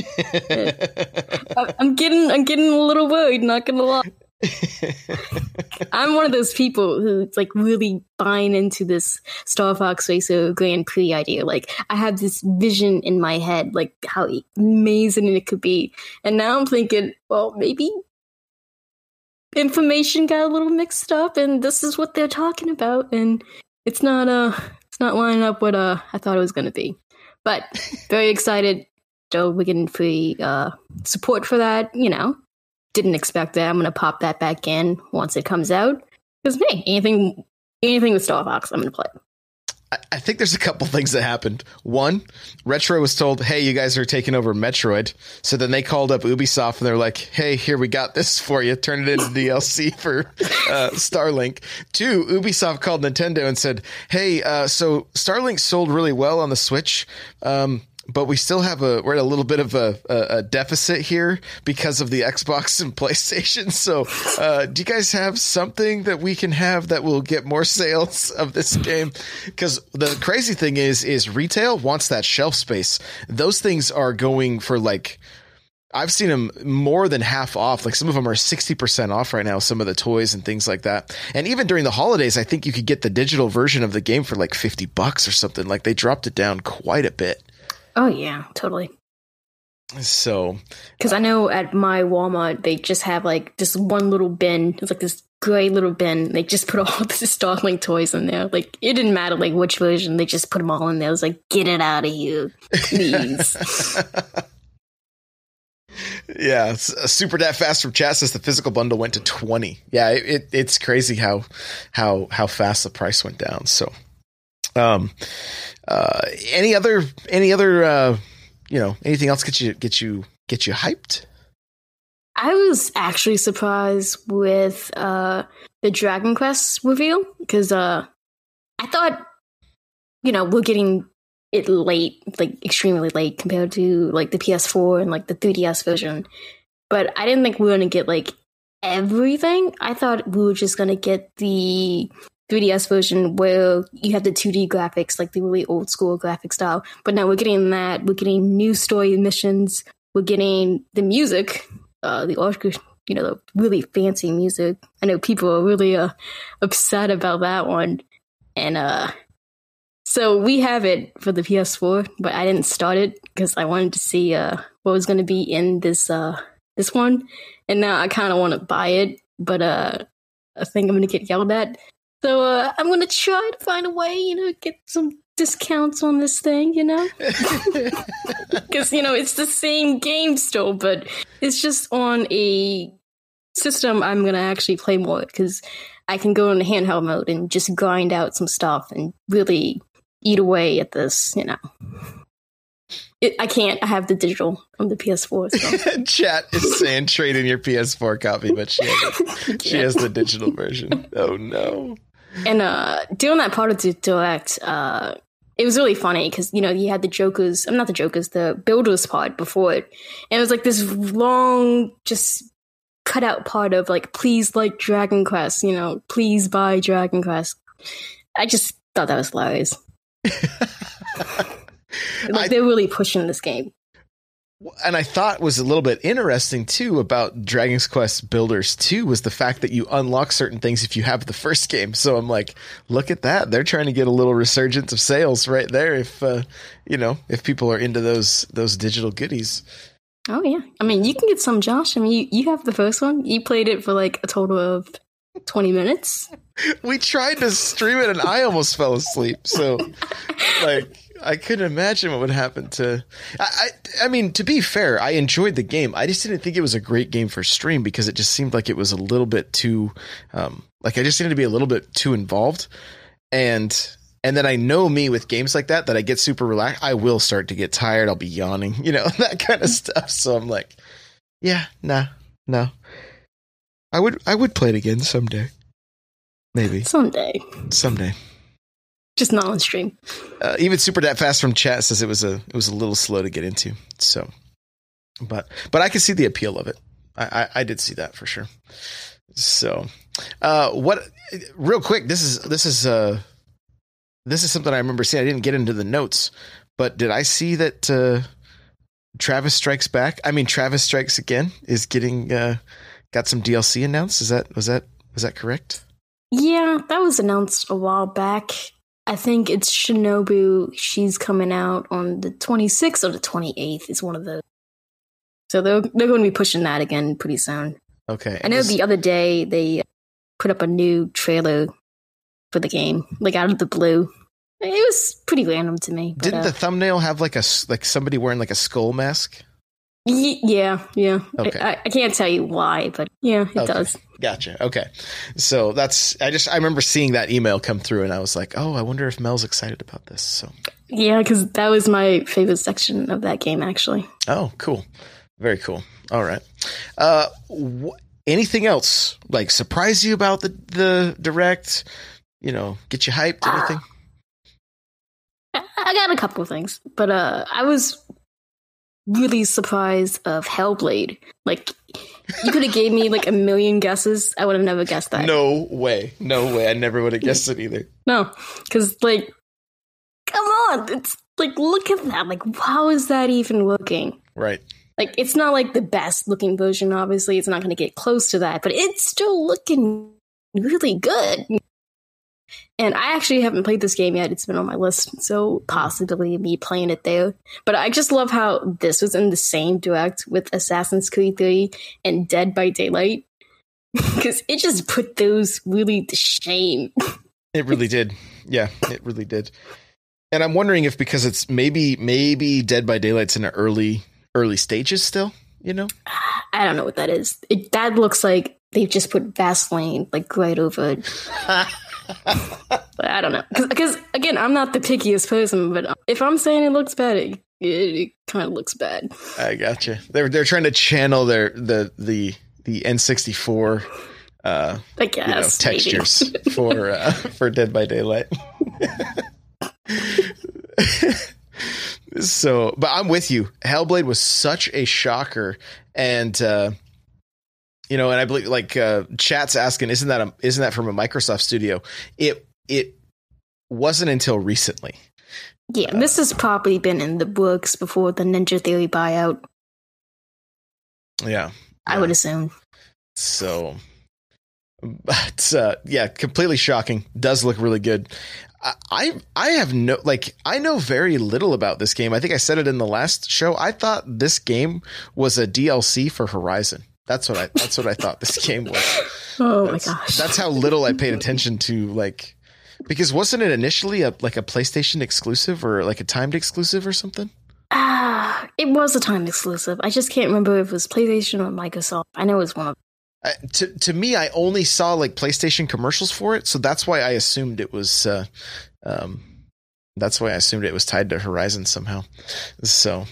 I'm getting I'm getting a little worried, not gonna lie. I'm one of those people who's like really buying into this Star Fox Racer Grand Prix idea. Like I have this vision in my head, like how amazing it could be. And now I'm thinking, well, maybe information got a little mixed up and this is what they're talking about and it's not uh not lining up what uh I thought it was gonna be. But very excited. So we're getting free uh, support for that. You know, didn't expect that. I'm gonna pop that back in once it comes out. Because hey, anything, anything with Star Fox, I'm gonna play. I- think there's a couple things that happened. One, Retro was told, "Hey, you guys are taking over Metroid." So then they called up Ubisoft and they're like, "Hey, here we got this for you. Turn it into DLC for uh, Starlink." Two, Ubisoft called Nintendo and said, "Hey, uh, so Starlink sold really well on the Switch." Um, but we still have a we're at a little bit of a, a, a deficit here because of the Xbox and PlayStation. So, uh, do you guys have something that we can have that will get more sales of this game? Because the crazy thing is, is retail wants that shelf space. Those things are going for like. I've seen them more than half off. Like some of them are 60% off right now, some of the toys and things like that. And even during the holidays, I think you could get the digital version of the game for like 50 bucks or something. Like they dropped it down quite a bit. Oh yeah, totally. So Because I know at my Walmart they just have like this one little bin. It's like this gray little bin. They just put all the Starlink toys in there. Like it didn't matter like which version. They just put them all in there. I was like, get it out of here, please. yeah, super that fast from chat says the physical bundle went to 20. Yeah, it, it, it's crazy how how how fast the price went down. So um uh any other any other uh you know, anything else get you get you get you hyped? I was actually surprised with uh the Dragon Quest reveal because uh I thought you know we're getting it late, like extremely late compared to like the PS4 and like the 3DS version. But I didn't think we were gonna get like everything. I thought we were just gonna get the 3DS version where you have the 2D graphics, like the really old school graphic style. But now we're getting that. We're getting new story missions. We're getting the music, uh, the orchestra, you know, the really fancy music. I know people are really uh, upset about that one. And uh, so we have it for the PS4, but I didn't start it because I wanted to see uh, what was going to be in this uh, this one. And now I kind of want to buy it, but uh, I think I'm going to get yelled at. So uh, I'm going to try to find a way, you know, get some discounts on this thing, you know? Because, you know, it's the same game still, but it's just on a system I'm going to actually play more because I can go in handheld mode and just grind out some stuff and really eat away at this, you know. It, I can't. I have the digital on the PS4. So. Chat is saying trade in your PS4 copy, but she has, she has the digital version. Oh no. And uh doing that part of the direct, uh it was really funny because you know you had the Jokers, I'm not the Jokers, the Builders part before it, and it was like this long, just cut out part of like, please like Dragon Quest, you know, please buy Dragon Quest. I just thought that was hilarious. like I- they're really pushing this game. And I thought was a little bit interesting too about Dragon's Quest Builders 2 was the fact that you unlock certain things if you have the first game. So I'm like, look at that. They're trying to get a little resurgence of sales right there if uh, you know, if people are into those those digital goodies. Oh yeah, I mean you can get some, Josh. I mean you, you have the first one. You played it for like a total of twenty minutes. We tried to stream it and I almost fell asleep. So like I couldn't imagine what would happen to I, I I mean, to be fair, I enjoyed the game. I just didn't think it was a great game for stream because it just seemed like it was a little bit too um like I just needed to be a little bit too involved. And and then I know me with games like that that I get super relaxed. I will start to get tired. I'll be yawning, you know, that kind of stuff. So I'm like, yeah, nah, no. I would I would play it again someday. Maybe Someday, someday. Just not on stream. Uh, even super that fast from chat says it was a it was a little slow to get into. So, but but I can see the appeal of it. I I, I did see that for sure. So, uh, what? Real quick, this is this is uh this is something I remember seeing. I didn't get into the notes, but did I see that uh, Travis Strikes Back? I mean, Travis Strikes Again is getting uh, got some DLC announced. Is that was that was that correct? Yeah, that was announced a while back. I think it's Shinobu. She's coming out on the 26th or the 28th. Is one of those. So they're they're going to be pushing that again pretty soon. Okay, I know the other day they put up a new trailer for the game, like out of the blue. It was pretty random to me. but, Didn't uh, the thumbnail have like a like somebody wearing like a skull mask? Y- yeah, yeah. Okay. I, I can't tell you why, but yeah, it Okay. does. Gotcha. Okay. So that's I just I remember seeing that email come through and I was like, "Oh, I wonder if Mel's excited about this." So, Yeah, because that was my favorite section of that game, actually. oh, cool. Very cool. All right. Uh wh- anything else like surprise you about the the direct? You know, get you hyped anything? I I got a couple of things, but uh, I was really surprised of Hellblade. Like, you could have gave me like a million guesses. I would have never guessed that. No way. No way. I never would have guessed it either. No, because like, come on, it's like look at that. Like, how is that even looking? Right. Like, it's not like the best looking version. Obviously, it's not going to get close to that, but it's still looking really good. And I actually haven't played this game yet. It's been on my list, so possibly me playing it there. But I just love how this was in the same direct with Assassin's Creed 3 and Dead by Daylight. Because it just put those really to shame. It really did. Yeah, it really did. And I'm wondering if because it's maybe maybe Dead by Daylight's in the early early stages still, you know? I don't know what that is. It, that looks like they've just put Vaseline like right over it. But I don't know. Because, again, I'm not the pickiest person, but if I'm saying it looks bad, it, it, it kind of looks bad. I gotcha. They're they're trying to channel their the the the N64 uh I you know, textures for uh, for Dead by Daylight. so, but I'm with you. Hellblade was such a shocker, and uh, you know, and I believe like uh, chat's asking, isn't that a, isn't that from a Microsoft studio? It it wasn't until recently. Yeah, this has probably been in the books before the Ninja Theory buyout, Yeah, I would assume. So, but uh, yeah, completely shocking. Does look really good. I I have no like I know very little about this game. I think I said it in the last show. I thought this game was a DLC for Horizon. That's what I that's what I thought this game was. Oh That's, my gosh. that's how little I paid attention to like because wasn't it initially a like a PlayStation exclusive or like a timed exclusive or something? Ah, it was a time exclusive. I just can't remember if it was PlayStation or Microsoft. I know it was one of I, to to me, I only saw like PlayStation commercials for it, so that's why I assumed it was. Uh, um, that's why I assumed it was tied to Horizon somehow. So,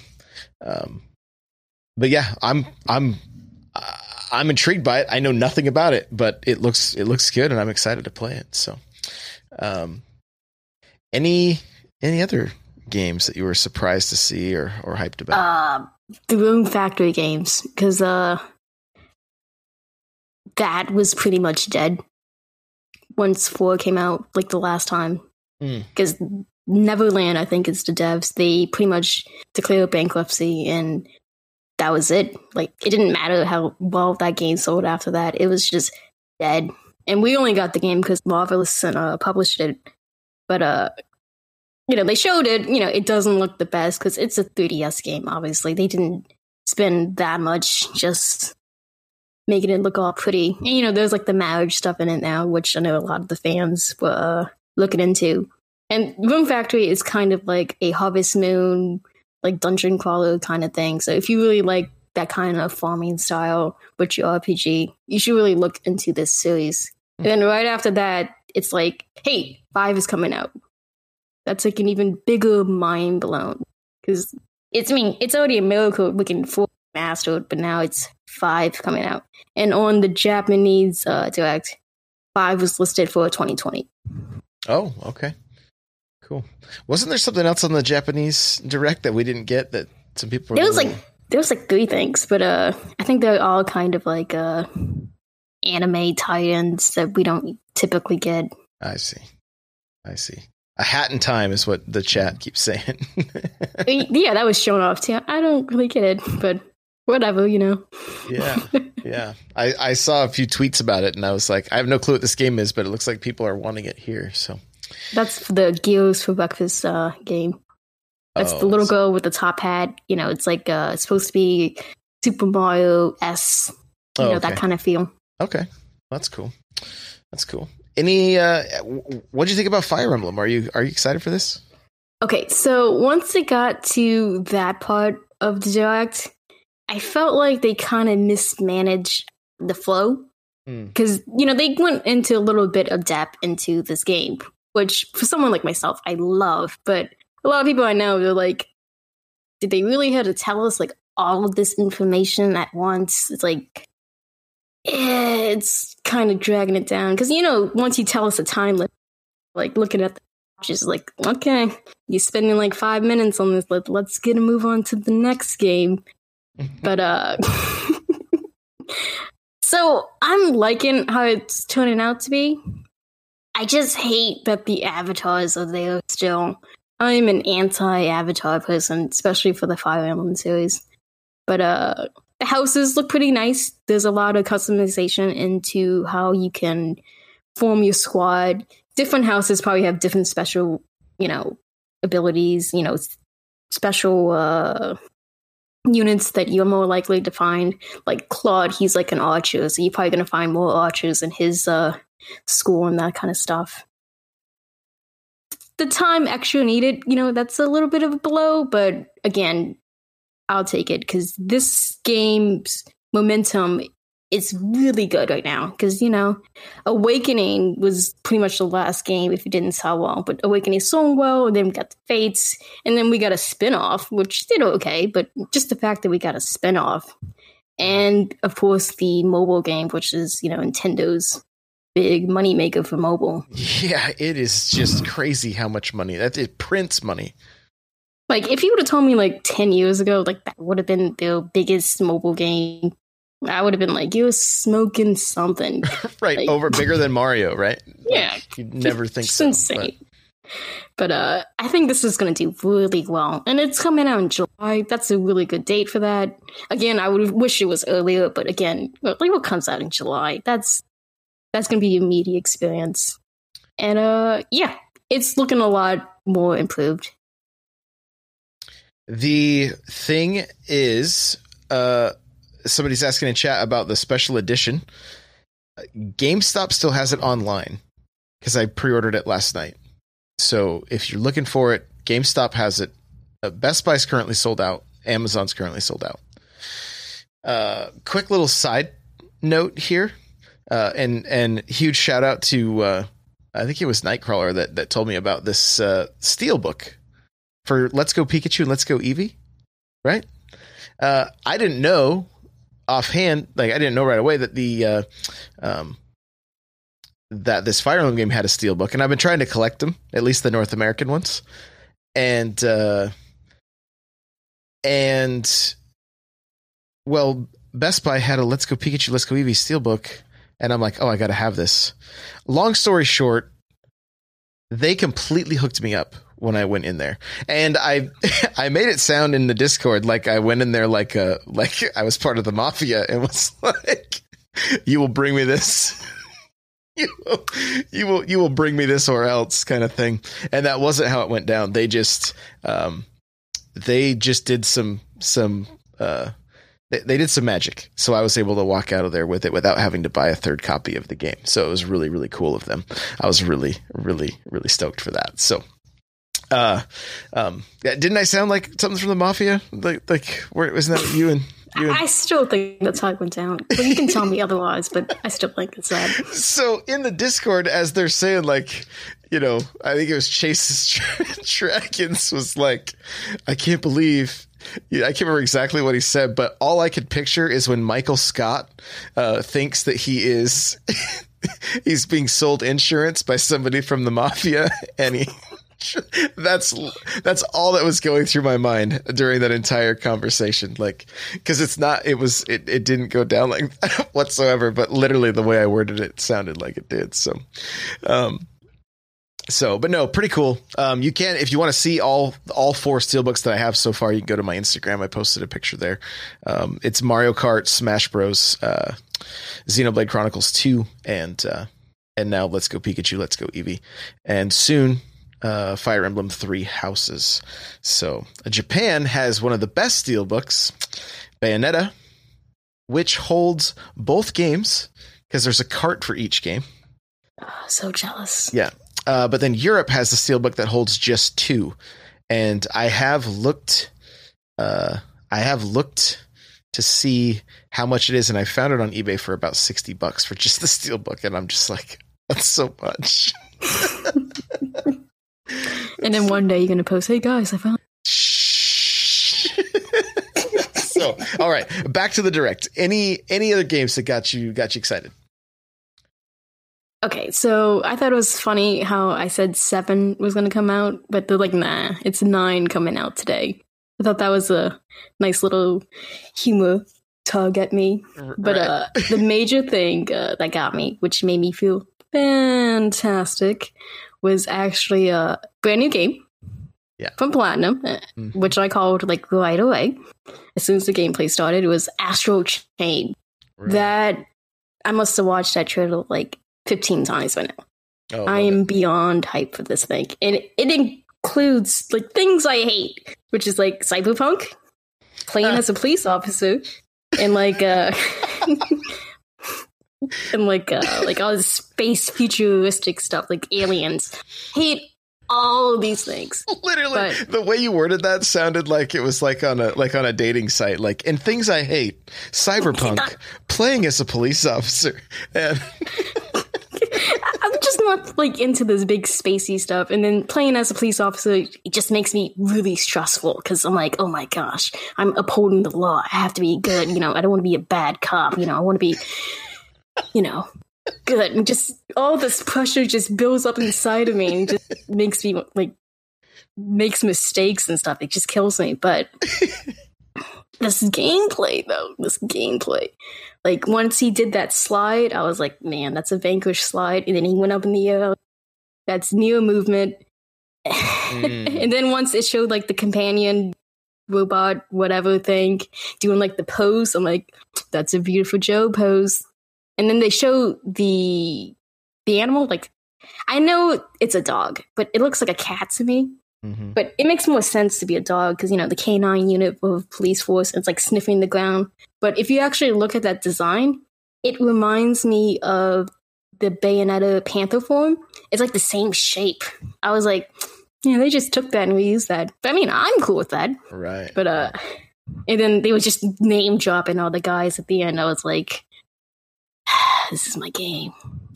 um, but yeah, I'm I'm uh, I'm intrigued by it. I know nothing about it, but it looks it looks good, and I'm excited to play it. So, um, any any other games that you were surprised to see or or hyped about? uh the Rune Factory games because uh that was pretty much dead once four came out like the last time Hmm. because Neverland I think is the devs they pretty much declared bankruptcy and that was it like it didn't matter how well that game sold after that it was just dead and we only got the game because Marvelous uh, published it but uh you know, they showed it. You know, it doesn't look the best because it's a 3DS game. Obviously, they didn't spend that much just making it look all pretty. And you know, there's like the marriage stuff in it now, which I know a lot of the fans were uh, looking into. And Rune Factory is kind of like a Harvest Moon, like dungeon crawler kind of thing. So if you really like that kind of farming style with your RPG, you should really look into this series. And then right after that, it's like, hey, five is coming out that's like an even bigger mind blown because it's I mean it's already a miracle looking for mastered, but now it's five coming out, and on the Japanese uh, direct, five was listed for 2020. Oh, okay. Cool. Wasn't there something else on the Japanese direct that we didn't get that some people were There was really- like there was like three things, but uh, I think they're all kind of like uh, anime tie-ins that we don't typically get. I see. I see. A hat in time is what the chat keeps saying. yeah, that was shown off too. I don't really get it, but whatever, you know. yeah. Yeah. I, I saw a few tweets about it and I was like, I have no clue what this game is, but it looks like people are wanting it here. So That's the Gears for Breakfast uh, game. That's Oh, the little so- girl with the top hat. You know, it's like uh, it's supposed to be Super Mario s. You Oh, know okay. that kind of feel. Okay. That's cool. That's cool. any uh what do you think about Fire Emblem? Are you are you excited for this? Okay, so once it got to that part of the direct, I felt like they kind of mismanaged the flow Hmm. because you know they went into a little bit of depth into this game, which for someone like myself I love, but a lot of people I know they're like, did they really have to tell us like all of this information at once? It's like. eh, It's kind of dragging it down because you know once you tell us a time limit, like looking at the watches, like okay, you're spending like five minutes on this. Let, let's get a move on to the next game. But uh so I'm liking how it's turning out to be. I just hate that the avatars are there still. I'm an anti-avatar person, especially for the Fire Emblem series. But uh the houses look pretty nice. There's a lot of customization into how you can form your squad. Different houses probably have different special, you know, abilities, you know, special uh units that you're more likely to find. Like Claude, he's like an archer, so you're probably gonna find more archers in his uh school and that kind of stuff. The time extra needed, you know, that's a little bit of a blow, but again, I'll take it because this game's momentum is really good right now. Because, you know, Awakening was pretty much the last game if it didn't sell well, but Awakening sold well, and then we got the Fates, and then we got a spin off, which did okay, but just the fact that we got a spin off. And of course, the mobile game, which is, you know, Nintendo's big money maker for mobile. Yeah, it is just crazy how much money that it prints money. Like, if you would have told me like 10 years ago, like that would have been the biggest mobile game, I would have been like, you're smoking something. Right, Like- over bigger than Mario, right? Yeah. Like, you'd never think It's so. insane. But uh, I think this is going to do really well. And it's coming out in July. That's a really good date for that. Again, I would wish it was earlier, but again, like what comes out in July? That's that's going to be a media experience. And uh, yeah, it's looking a lot more improved. The thing is, uh, somebody's asking in chat about the special edition. GameStop still has it online because I pre-ordered it last night. So if you're looking for it, GameStop has it. Uh, Best Buy's currently sold out. Amazon's currently sold out. Uh, quick little side note here, uh, and and huge shout out to uh, I think it was Nightcrawler that that told me about this uh, Steelbook for Let's Go Pikachu and Let's Go Eevee, right? Uh, I didn't know offhand, like I didn't know right away that the uh, um, that this Fire Emblem game had a steel book, and I've been trying to collect them, at least the North American ones, and uh, and well, Best Buy had a Let's Go Pikachu, Let's Go Eevee steelbook, and I'm like, oh, I got to have this. Long story short, they completely hooked me up when I went in there. And I I made it sound in the Discord like I went in there like a like I was part of the mafia and was like you will bring me this. You will, you will you will bring me this or else kind of thing. And that wasn't how it went down. They just um they just did some some uh they, they did some magic. So I was able to walk out of there with it without having to buy a third copy of the game. So it was really really cool of them. I was really really really stoked for that. So uh um yeah, didn't i sound like something from the mafia like like where wasn't that you and you and I still think that's how it went down. But you can tell me otherwise, but I still think it's that. so in the discord as they're saying like you know i think it was chase's dragons was like i can't believe yeah, I can't remember exactly what he said, but all I could picture is when Michael Scott uh, thinks that he is he's being sold insurance by somebody from the mafia, and he that's that's all that was going through my mind during that entire conversation like because it's not it was it, it didn't go down like whatsoever but literally the way i worded it sounded like it did so um so but no pretty cool um you can if you want to see all all four steelbooks that i have so far you can go to my instagram i posted a picture there um it's mario kart smash bros uh xenoblade chronicles 2 and uh and now let's go pikachu let's go eevee and soon uh, Fire Emblem Three Houses. So uh, Japan has one of the best steel books, Bayonetta, which holds both games because there's a cart for each game. Oh, so jealous. Yeah. Uh, but then Europe has the steelbook that holds just two, and I have looked. Uh, I have looked to see how much it is, and I found it on eBay for about sixty bucks for just the steelbook, and I'm just like, that's so much. And then one day you're gonna post, "Hey guys, I found." So, all right, back to the direct. Any any other games that got you got you excited? Okay, so I thought it was funny how I said seven was gonna come out, but they're like, nah, it's nine coming out today. I thought that was a nice little humor tug at me. But Right. uh, the major thing uh, that got me, which made me feel fantastic, was actually a brand new game. Yeah. From Platinum, uh, Mhm. which I called like right away. As soon as the gameplay started, it was Astral Chain. That I must have watched that trailer like 15 times by now. Oh, I am beyond hype for this thing. And it, it includes like things I hate, which is like cyberpunk, playing as a police officer, and like uh and like uh like all this space futuristic stuff, like aliens. Hate all these things. Literally, But- the way you worded that sounded like it was like on a like on a dating site. Like, and things I hate: cyberpunk, playing as a police officer, and just not like into this big spacey stuff. And then playing as a police officer, it just makes me really stressful because I'm like, oh my gosh, I'm upholding the law. I have to be good. You know, I don't want to be a bad cop. You know, I want to be, you know, good. And just all this pressure just builds up inside of me and just makes me like makes mistakes and stuff. It just kills me. But this gameplay though, this gameplay. Like once he did that slide, I was like, man, that's a vanquish slide. And then he went up in the air. That's Neo movement. Mm. and then once it showed like the companion robot, whatever thing, doing like the pose, I'm like, that's a Viewtiful Joe pose. And then they show the the animal, like I know it's a dog, but it looks like a cat to me. Mhm. But it makes more sense to be a dog because you know the canine unit of police force. It's like sniffing the ground. But if you actually look at that design, it reminds me of the Bayonetta panther form. It's like the same shape. I was like, yeah, they just took that and reused that. But I mean, I'm cool with that. right. But uh, and then they were just name dropping all the guys at the end. I was like, this is my game.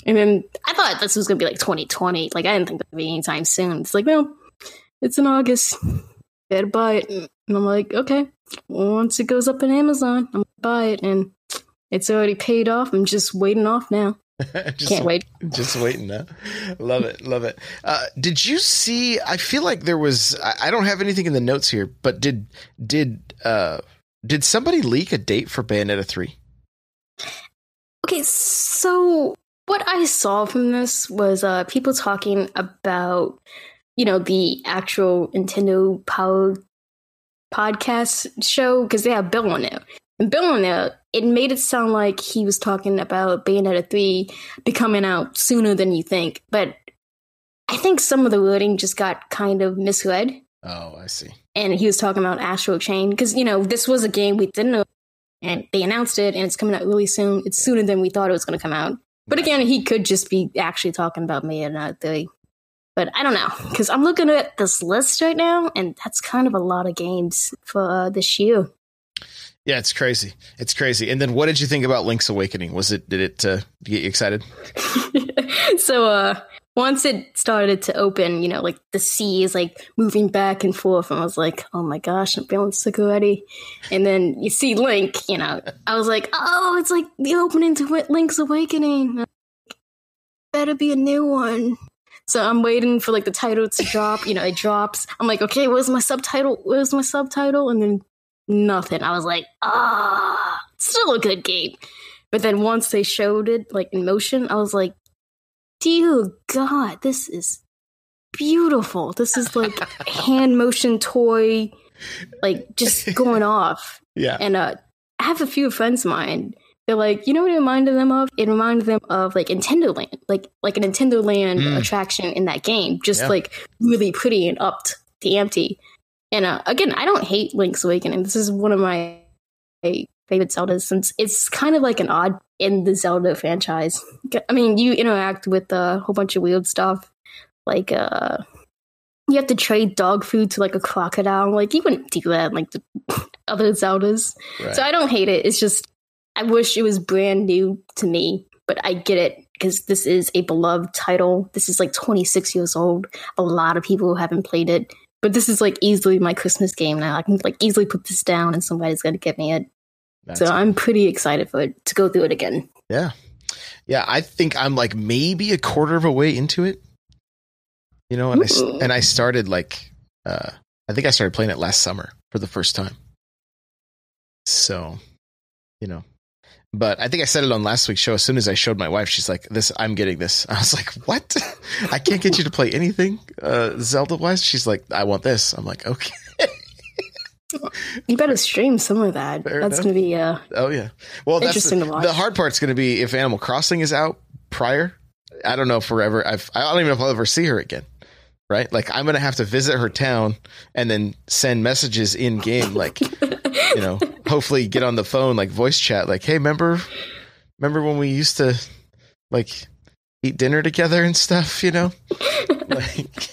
And then I thought this was gonna be like 2020. Like I didn't think it would be anytime soon. It's like, no, it's in August. Better buy it. And I'm like, okay. Once it goes up in Amazon, I'm gonna buy it, and it's already paid off. I'm just waiting off now. just, Can't wait. Just waiting now. Love it. Love it. Uh, did you see? I feel like there was. I, I don't have anything in the notes here, but did did uh did somebody leak a date for Bayonetta three? Okay, so what I saw from this was uh, people talking about, you know, the actual Nintendo Power podcast show because they have Bill on there. And Bill on there, it made it sound like he was talking about Bayonetta 3 becoming out sooner than you think. But I think some of the wording just got kind of misread Oh, I see. and he was talking about Astral Chain because you know this was a game we didn't know, and they announced it, and it's coming out really soon. It's sooner than we thought it was going to come out. But again, he could just be actually talking about me and not the. But I don't know because I'm looking at this list right now, and that's kind of a lot of games for uh, this year. Yeah, it's crazy. It's crazy. And then, what did you think about Link's Awakening? Was it did it uh, get you excited? so uh once it started to open, you know, like the sea is like moving back and forth, and I was like, oh my gosh, I'm feeling sick already. And then you see Link, you know, I was like, oh, it's like the opening to Link's Awakening. Better be a new one. So I'm waiting for like the title to drop. You know, it drops. I'm like, okay, where's my subtitle? Where's my subtitle? And then nothing. I was like, ah, still a good game. But then once they showed it like in motion, I was like, dear God, this is beautiful. This is like hand motion toy, like just going off. Yeah. And uh, I have a few friends of mine. They're like, you know what it reminded them of? It reminded them of like Nintendo Land, like like a Nintendo Land Mm. attraction in that game, just Yeah. like really pretty and upped the ante. And uh, again, I don't hate Link's Awakening. This is one of my favorite Zeldas since it's kind of like an odd in the Zelda franchise. I mean, you interact with a whole bunch of weird stuff, like uh, you have to trade dog food to like a crocodile. Like you wouldn't do that in, like the other Zeldas. Right. So I don't hate it. It's just I wish it was brand new to me, but I get it because this is a beloved title. This is like 26 years old. A lot of people haven't played it, but this is like easily my Christmas game now. I can like easily put this down and somebody's gonna get me it. That's so I'm pretty excited for it to go through it again. Yeah. Yeah, I think I'm like maybe a quarter of a way into it. You know, and I and I started like uh I think I started playing it last summer for the first time. So, you know. But I think I said it on last week's show. As soon as I showed my wife, she's like, "This, I'm getting this." I was like, "What? I can't get you to play anything uh, Zelda wise." She's like, "I want this." I'm like, "Okay." You better stream some of that. Fair That's enough. gonna be uh Oh yeah. Well, that's Interesting the, to watch. the hard part's going to be if Animal Crossing is out prior. I don't know if forever. I've, I don't even know if I'll ever see her again. Right? Like I'm going to have to visit her town and then send messages in game. Like you know, hopefully get on the phone, like voice chat. Like, hey, remember, remember when we used to like eat dinner together and stuff? You know, like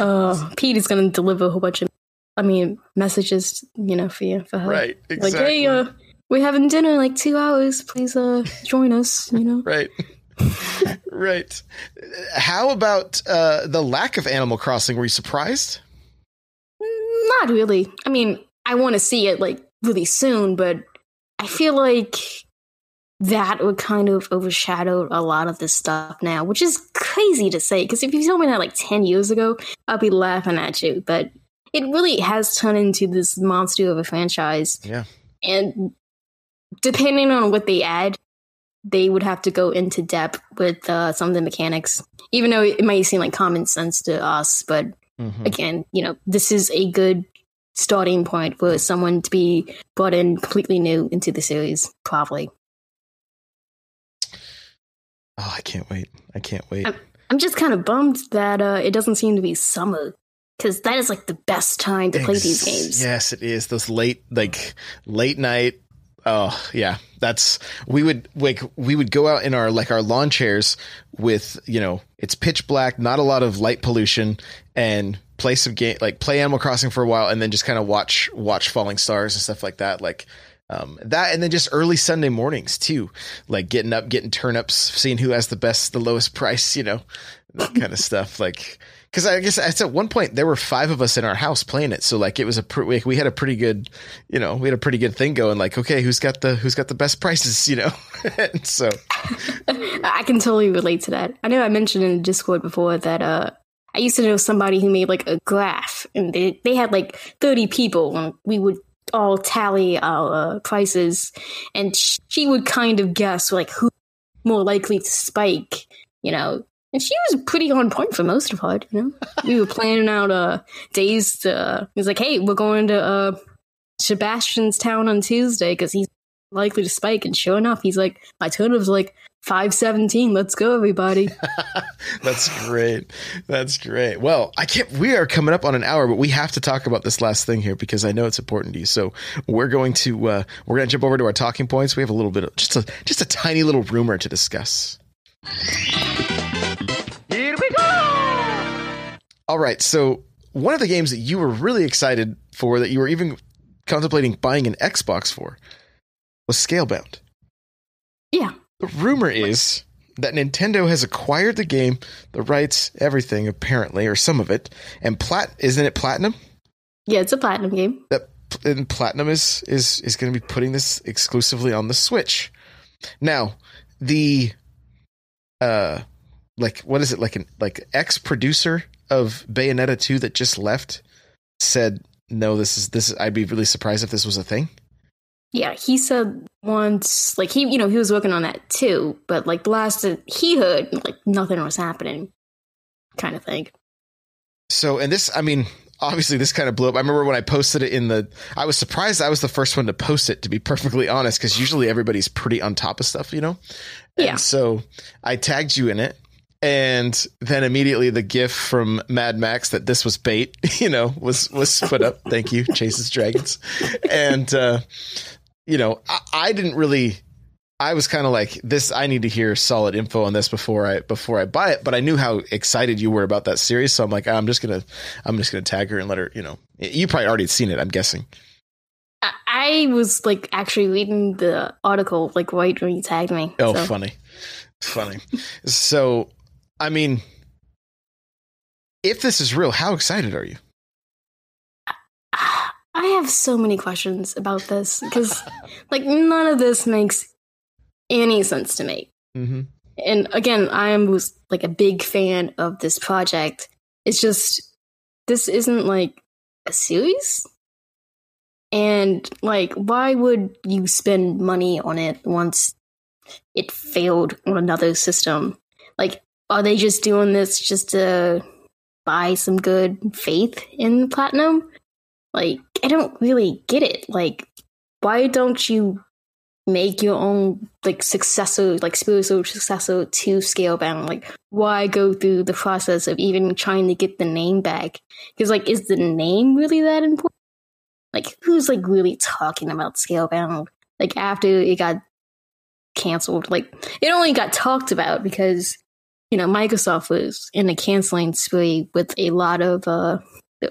uh Pete is gonna deliver a whole bunch of I mean messages, you know, for you for her. right? Exactly. Like, hey, uh we're having dinner in like two hours. Please uh join us, you know. right right how about uh the lack of animal crossing were you surprised Not really. I mean, I want to see it like really soon, but I feel like that would kind of overshadow a lot of this stuff now, which is crazy to say. Because if you told me that like 10 years ago, I'd be laughing at you. But it really has turned into this monster of a franchise. Yeah. And depending on what they add, they would have to go into depth with uh, some of the mechanics, even though it might seem like common sense to us. But Mhm. again, you know, this is a good starting point for someone to be brought in completely new into the series, probably. oh i can't wait i can't wait I'm- I'm just kind of bummed that uh, it doesn't seem to be summer because that is like the best time to play these games. Yes, it is. Those late, like late night. Oh yeah, that's we would like we would go out in our like our lawn chairs with you know it's pitch black, not a lot of light pollution, and play some game like play Animal Crossing for a while, and then just kind of watch watch falling stars and stuff like that. Like um, that, and then just early Sunday mornings too, like getting up, getting turnips, seeing who has the best, the lowest price, you know, that kind of stuff. Like because I guess at one point there were five of us in our house playing it, so like it was a like, we had a pretty good, you know, we had a pretty good thing going. Like, okay, who's got the who's got the best prices, you know? and so I can totally relate to that. I know I mentioned in Discord before that uh, I used to know somebody who made like a graph, and they they had like thirty people, and we would all tally our uh, prices, and sh- she would kind of guess like who more likely to spike, you know. And she was pretty on point for most of it, you know. we were planning out uh days. To, uh, it was like, hey, we're going to uh Sebastian's town on Tuesday because he's likely to spike, and sure enough, he's like, my turn was like five seventeen. Let's go, everybody. that's great. That's great. Well, I can't. We are coming up on an hour, but we have to talk about this last thing here because I know it's important to you. So we're going to uh, we're going to jump over to our talking points. We have a little bit of just a just a tiny little rumor to discuss. Here we go! All right. So one of the games that you were really excited for, that you were even contemplating buying an Xbox for, was Scalebound. Yeah. The rumor is that Nintendo has acquired the game, the rights, everything apparently, or some of it, and plat isn't it platinum? Yeah, it's a platinum game. That and platinum is is is going to be putting this exclusively on the Switch. Now, the uh like what is it like an like ex producer of Bayonetta 2 that just left said no this is this I'd be really surprised if this was a thing. Yeah, he said once, like he, you know, he was working on that too, but like the last that he heard, like nothing was happening, kind of thing. So, and this, I mean, obviously this kind of blew up. I remember when I posted it in the, I was surprised I was the first one to post it, to be perfectly honest, because usually everybody's pretty on top of stuff, you know? Yeah. And so I tagged you in it. And then immediately the gif from Mad Max that this was bait, you know, was was put up. Thank you, Chases Dragons. And uh you know, I, I didn't really. I was kind of like this. I need to hear solid info on this before I before I buy it. But I knew how excited you were about that series, so I'm like, ah, I'm just gonna I'm just gonna tag her and let her. You know, you probably already seen it. I'm guessing. I, I was like actually reading the article like right when you tagged me. Oh, so. funny, funny. so, I mean, if this is real, how excited are you? I have so many questions about this because, like, none of this makes any sense to me. Mm-hmm. And again, I am was like a big fan of this project. It's just this isn't like a series, and like, why would you spend money on it once it failed on another system? Like, are they just doing this just to buy some good faith in platinum? Like, I don't really get it. Like, why don't you make your own like successor, like spiritual successor to Scalebound? Like, why go through the process of even trying to get the name back? Because like, is the name really that important? Like, who's like really talking about Scalebound? Like after it got canceled, like it only got talked about because you know Microsoft was in a canceling spree with a lot of uh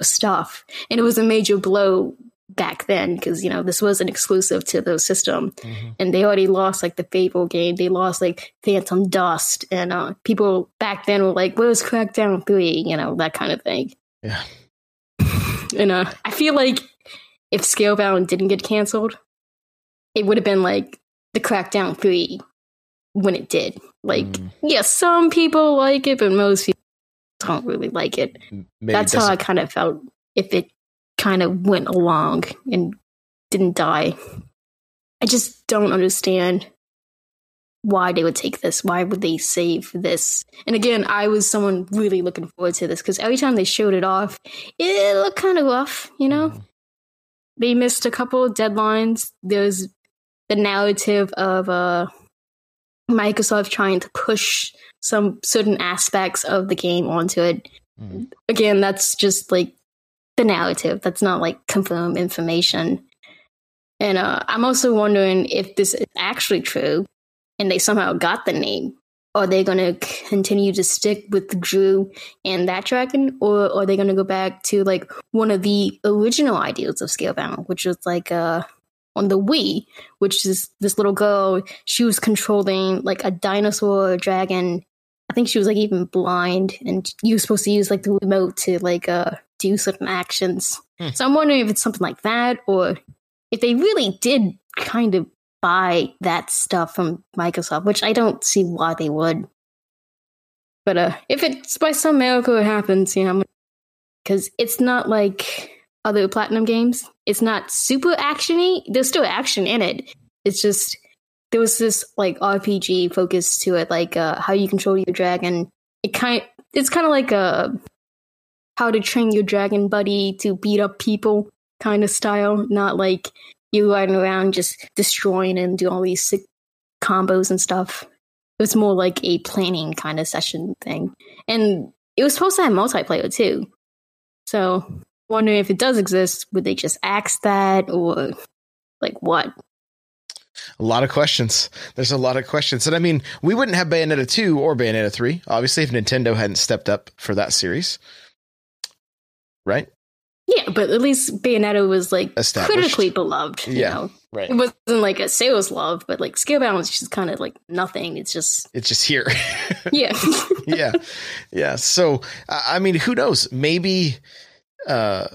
stuff. And it was a major blow back then because, you know, this was an exclusive to the system. Mm-hmm. And they already lost like the Fable game. They lost like Phantom Dust. And uh, people back then were like, where's Crackdown 3? You know, that kind of thing. Yeah. and uh, I feel like if Scalebound didn't get canceled, it would have been like the Crackdown 3 when it did. Like, mm. yeah, some people like it, but most people don't really like it. Maybe That's how I kind of felt if it kind of went along and didn't die. I just don't understand why they would take this. Why would they save this? And again, I was someone really looking forward to this because every time they showed it off, it looked kind of rough, you know? Mm. They missed a couple of deadlines. There's the narrative of uh, Microsoft trying to push some certain aspects of the game onto it. Mm. Again, that's just like the narrative. That's not like confirmed information. And uh, I'm also wondering if this is actually true and they somehow got the name. Are they going to continue to stick with Drew and that dragon, or are they going to go back to like one of the original ideals of Scalebound, which was like uh, on the Wii, which is this little girl. She was controlling like a dinosaur dragon I think she was like even blind, and you were supposed to use like the remote to like uh do certain actions. Hmm. So I'm wondering if it's something like that, or if they really did kind of buy that stuff from Microsoft, which I don't see why they would. But uh, if it's by some miracle it happens, you know, because it's not like other platinum games. It's not super actiony. There's still action in it. It's just there was this like RPG focus to it, like uh, how you control your dragon. It kind it's kind of like a how to train your dragon buddy to beat up people kind of style, not like you riding around just destroying and do all these sick combos and stuff. It was more like a planning kind of session thing, and it was supposed to have multiplayer too. So, wondering if it does exist, would they just axe that or like what? A lot of questions. There's a lot of questions. And I mean, we wouldn't have Bayonetta 2 or Bayonetta 3, obviously, if Nintendo hadn't stepped up for that series. Right? Yeah, but at least Bayonetta was like critically beloved. You yeah, know? right. It wasn't like a sales love, but like scale Scalebound was just kind of like nothing. It's just it's just here. yeah, yeah, yeah. So I mean, who knows? Maybe uh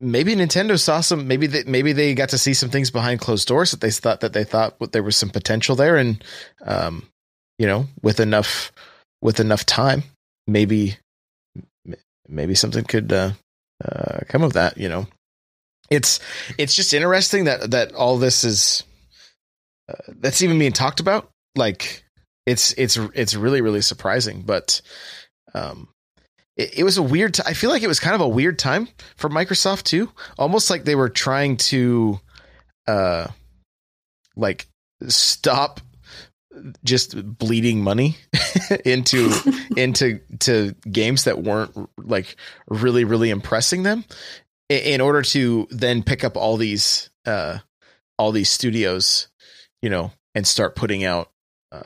maybe Nintendo saw some maybe they, maybe they got to see some things behind closed doors that they thought that they thought there was some potential there and um you know with enough with enough time maybe maybe something could uh, uh come of that you know. It's it's just interesting that that all this is uh, that's even being talked about. Like it's it's it's really really surprising but um it, it was a weird. T- I feel like it was kind of a weird time for Microsoft too. Almost like they were trying to, uh, like stop just bleeding money into into to games that weren't like really really impressing them in order to then pick up all these uh all these studios, you know, and start putting out uh,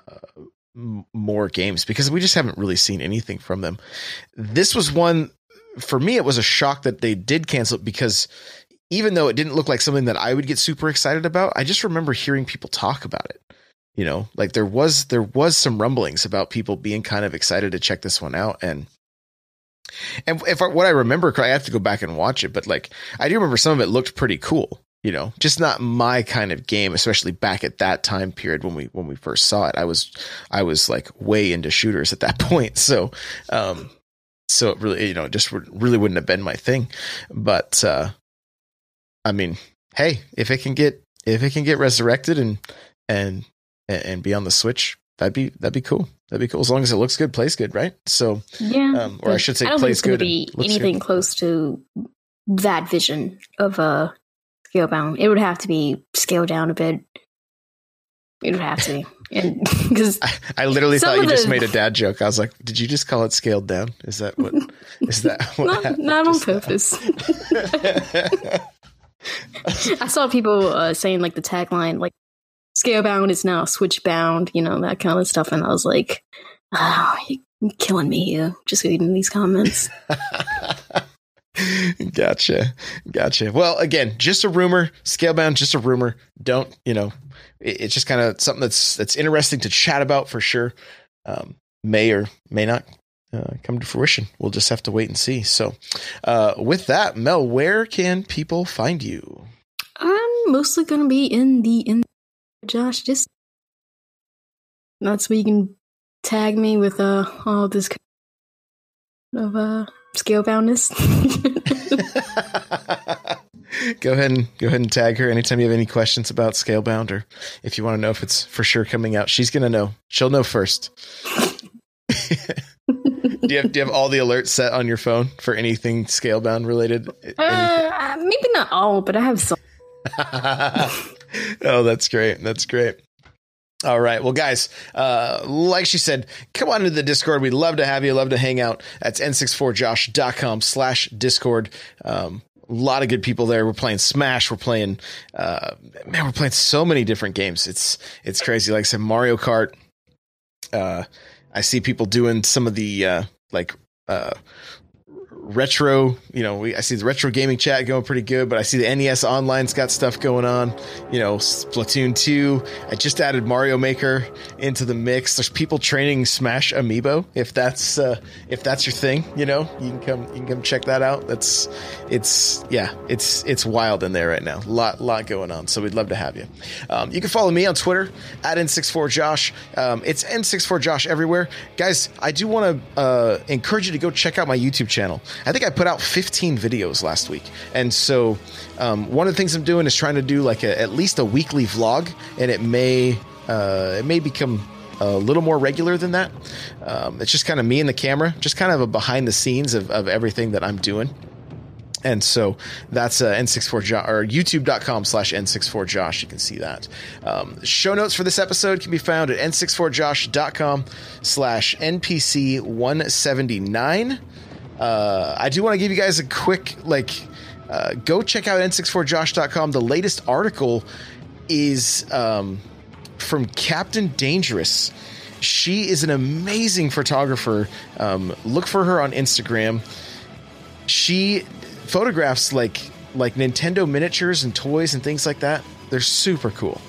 m- more games because we just haven't really seen anything from them. This was one for me. It was a shock that they did cancel it because even though it didn't look like something that I would get super excited about, I just remember hearing people talk about it. You know, like there was there was some rumblings about people being kind of excited to check this one out and and if I, what I remember, I have to go back and watch it, but like I do remember some of it looked pretty cool. You know, just not my kind of game, especially back at that time period when we when we first saw it. I was I was like way into shooters at that point, so um, so it really you know just really wouldn't have been my thing. But uh, I mean, hey, if it can get if it can get resurrected and and and be on the Switch, that'd be that'd be cool. That'd be cool as long as it looks good, plays good, right? So yeah, um, or I should say, I don't plays good. be anything good. close to that vision of a Scalebound. It would have to be scaled down a bit. It would have to be, because I, I literally thought you of just made a dad joke. I was like, "Did you just call it scaled down? Is that what? Is that what? not, not on purpose. I saw people uh, saying like the tagline, like "Scalebound is now Switch bound," you know that kind of stuff, and I was like, "Oh, you're killing me here." Just reading these comments. gotcha, gotcha. Well, again, just a rumor. scale Scalebound, just a rumor. Don't you know? It, it's just kind of something that's that's interesting to chat about for sure. Um, may or may not uh, come to fruition. We'll just have to wait and see. So, uh, with that, Mel, where can people find you? I'm mostly gonna be in the in Josh. Just that's where you can tag me with uh all this kind of uh scale boundness. go ahead and go ahead and tag her anytime you have any questions about Scalebound or if you want to know if it's for sure coming out. She's gonna know. She'll know first. do you have do you have all the alerts set on your phone for anything Scalebound related? uh, maybe not all, but I have some. oh, that's great. That's great. All right. Well, guys, uh, like she said, come on to the Discord. We'd love to have you. Love to hang out. That's n64josh.com slash Discord. Um, a lot of good people there. We're playing Smash. We're playing, uh, man, we're playing so many different games. It's, it's crazy. Like I said, Mario Kart. Uh, I see people doing some of the, uh, like, uh, retro you know we, i see the retro gaming chat going pretty good but i see the nes online's got stuff going on you know splatoon 2 i just added mario maker into the mix. There's people training smash amiibo if that's uh if that's your thing you know you can come you can come check that out. That's it's yeah it's it's wild in there right now. Lot lot going on so we'd love to have you. Um, you can follow me on twitter at n64josh um, it's n64josh everywhere. Guys i do want to uh, encourage you to go check out my youtube channel i think i put out 15 videos last week and so um, one of the things i'm doing is trying to do like a, at least a weekly vlog and it may uh, it may become a little more regular than that um, it's just kind of me and the camera just kind of a behind the scenes of, of everything that i'm doing and so that's uh, n64josh or youtube.com slash n64josh. You can see that. Um, show notes for this episode can be found at n64josh.com slash npc 179. Uh, I do want to give you guys a quick, like, uh, go check out n64josh.com. The latest article is um, from Captain Dangerous. She is an amazing photographer. Um, look for her on Instagram she photographs like like Nintendo miniatures and toys and things like that. They're super cool,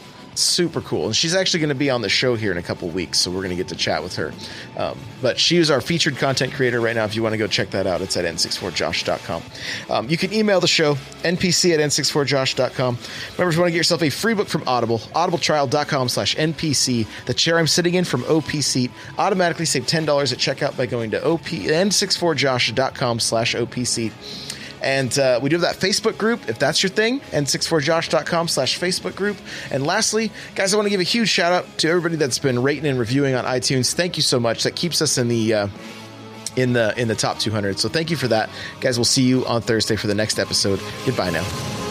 super cool. And she's actually going to be on the show here in a couple weeks, so we're going to get to chat with her. Um, but she is our featured content creator right now. If you want to go check that out, it's at n64josh.com. Um, you can email the show npc at n64josh.com. Remember, if you want to get yourself a free book from Audible, audibletrial.com slash npc. The chair I'm sitting in from OP Seat automatically save $10 at checkout by going to op n64josh.com slash OP Seat. And uh, we do have that Facebook group, if that's your thing, n64josh.com slash Facebook group. And lastly, guys, I want to give a huge shout out to everybody that's been rating and reviewing on iTunes. Thank you so much. That keeps us in the uh, in the in the top 200. So thank you for that, guys. We'll see you on Thursday for the next episode. Goodbye now.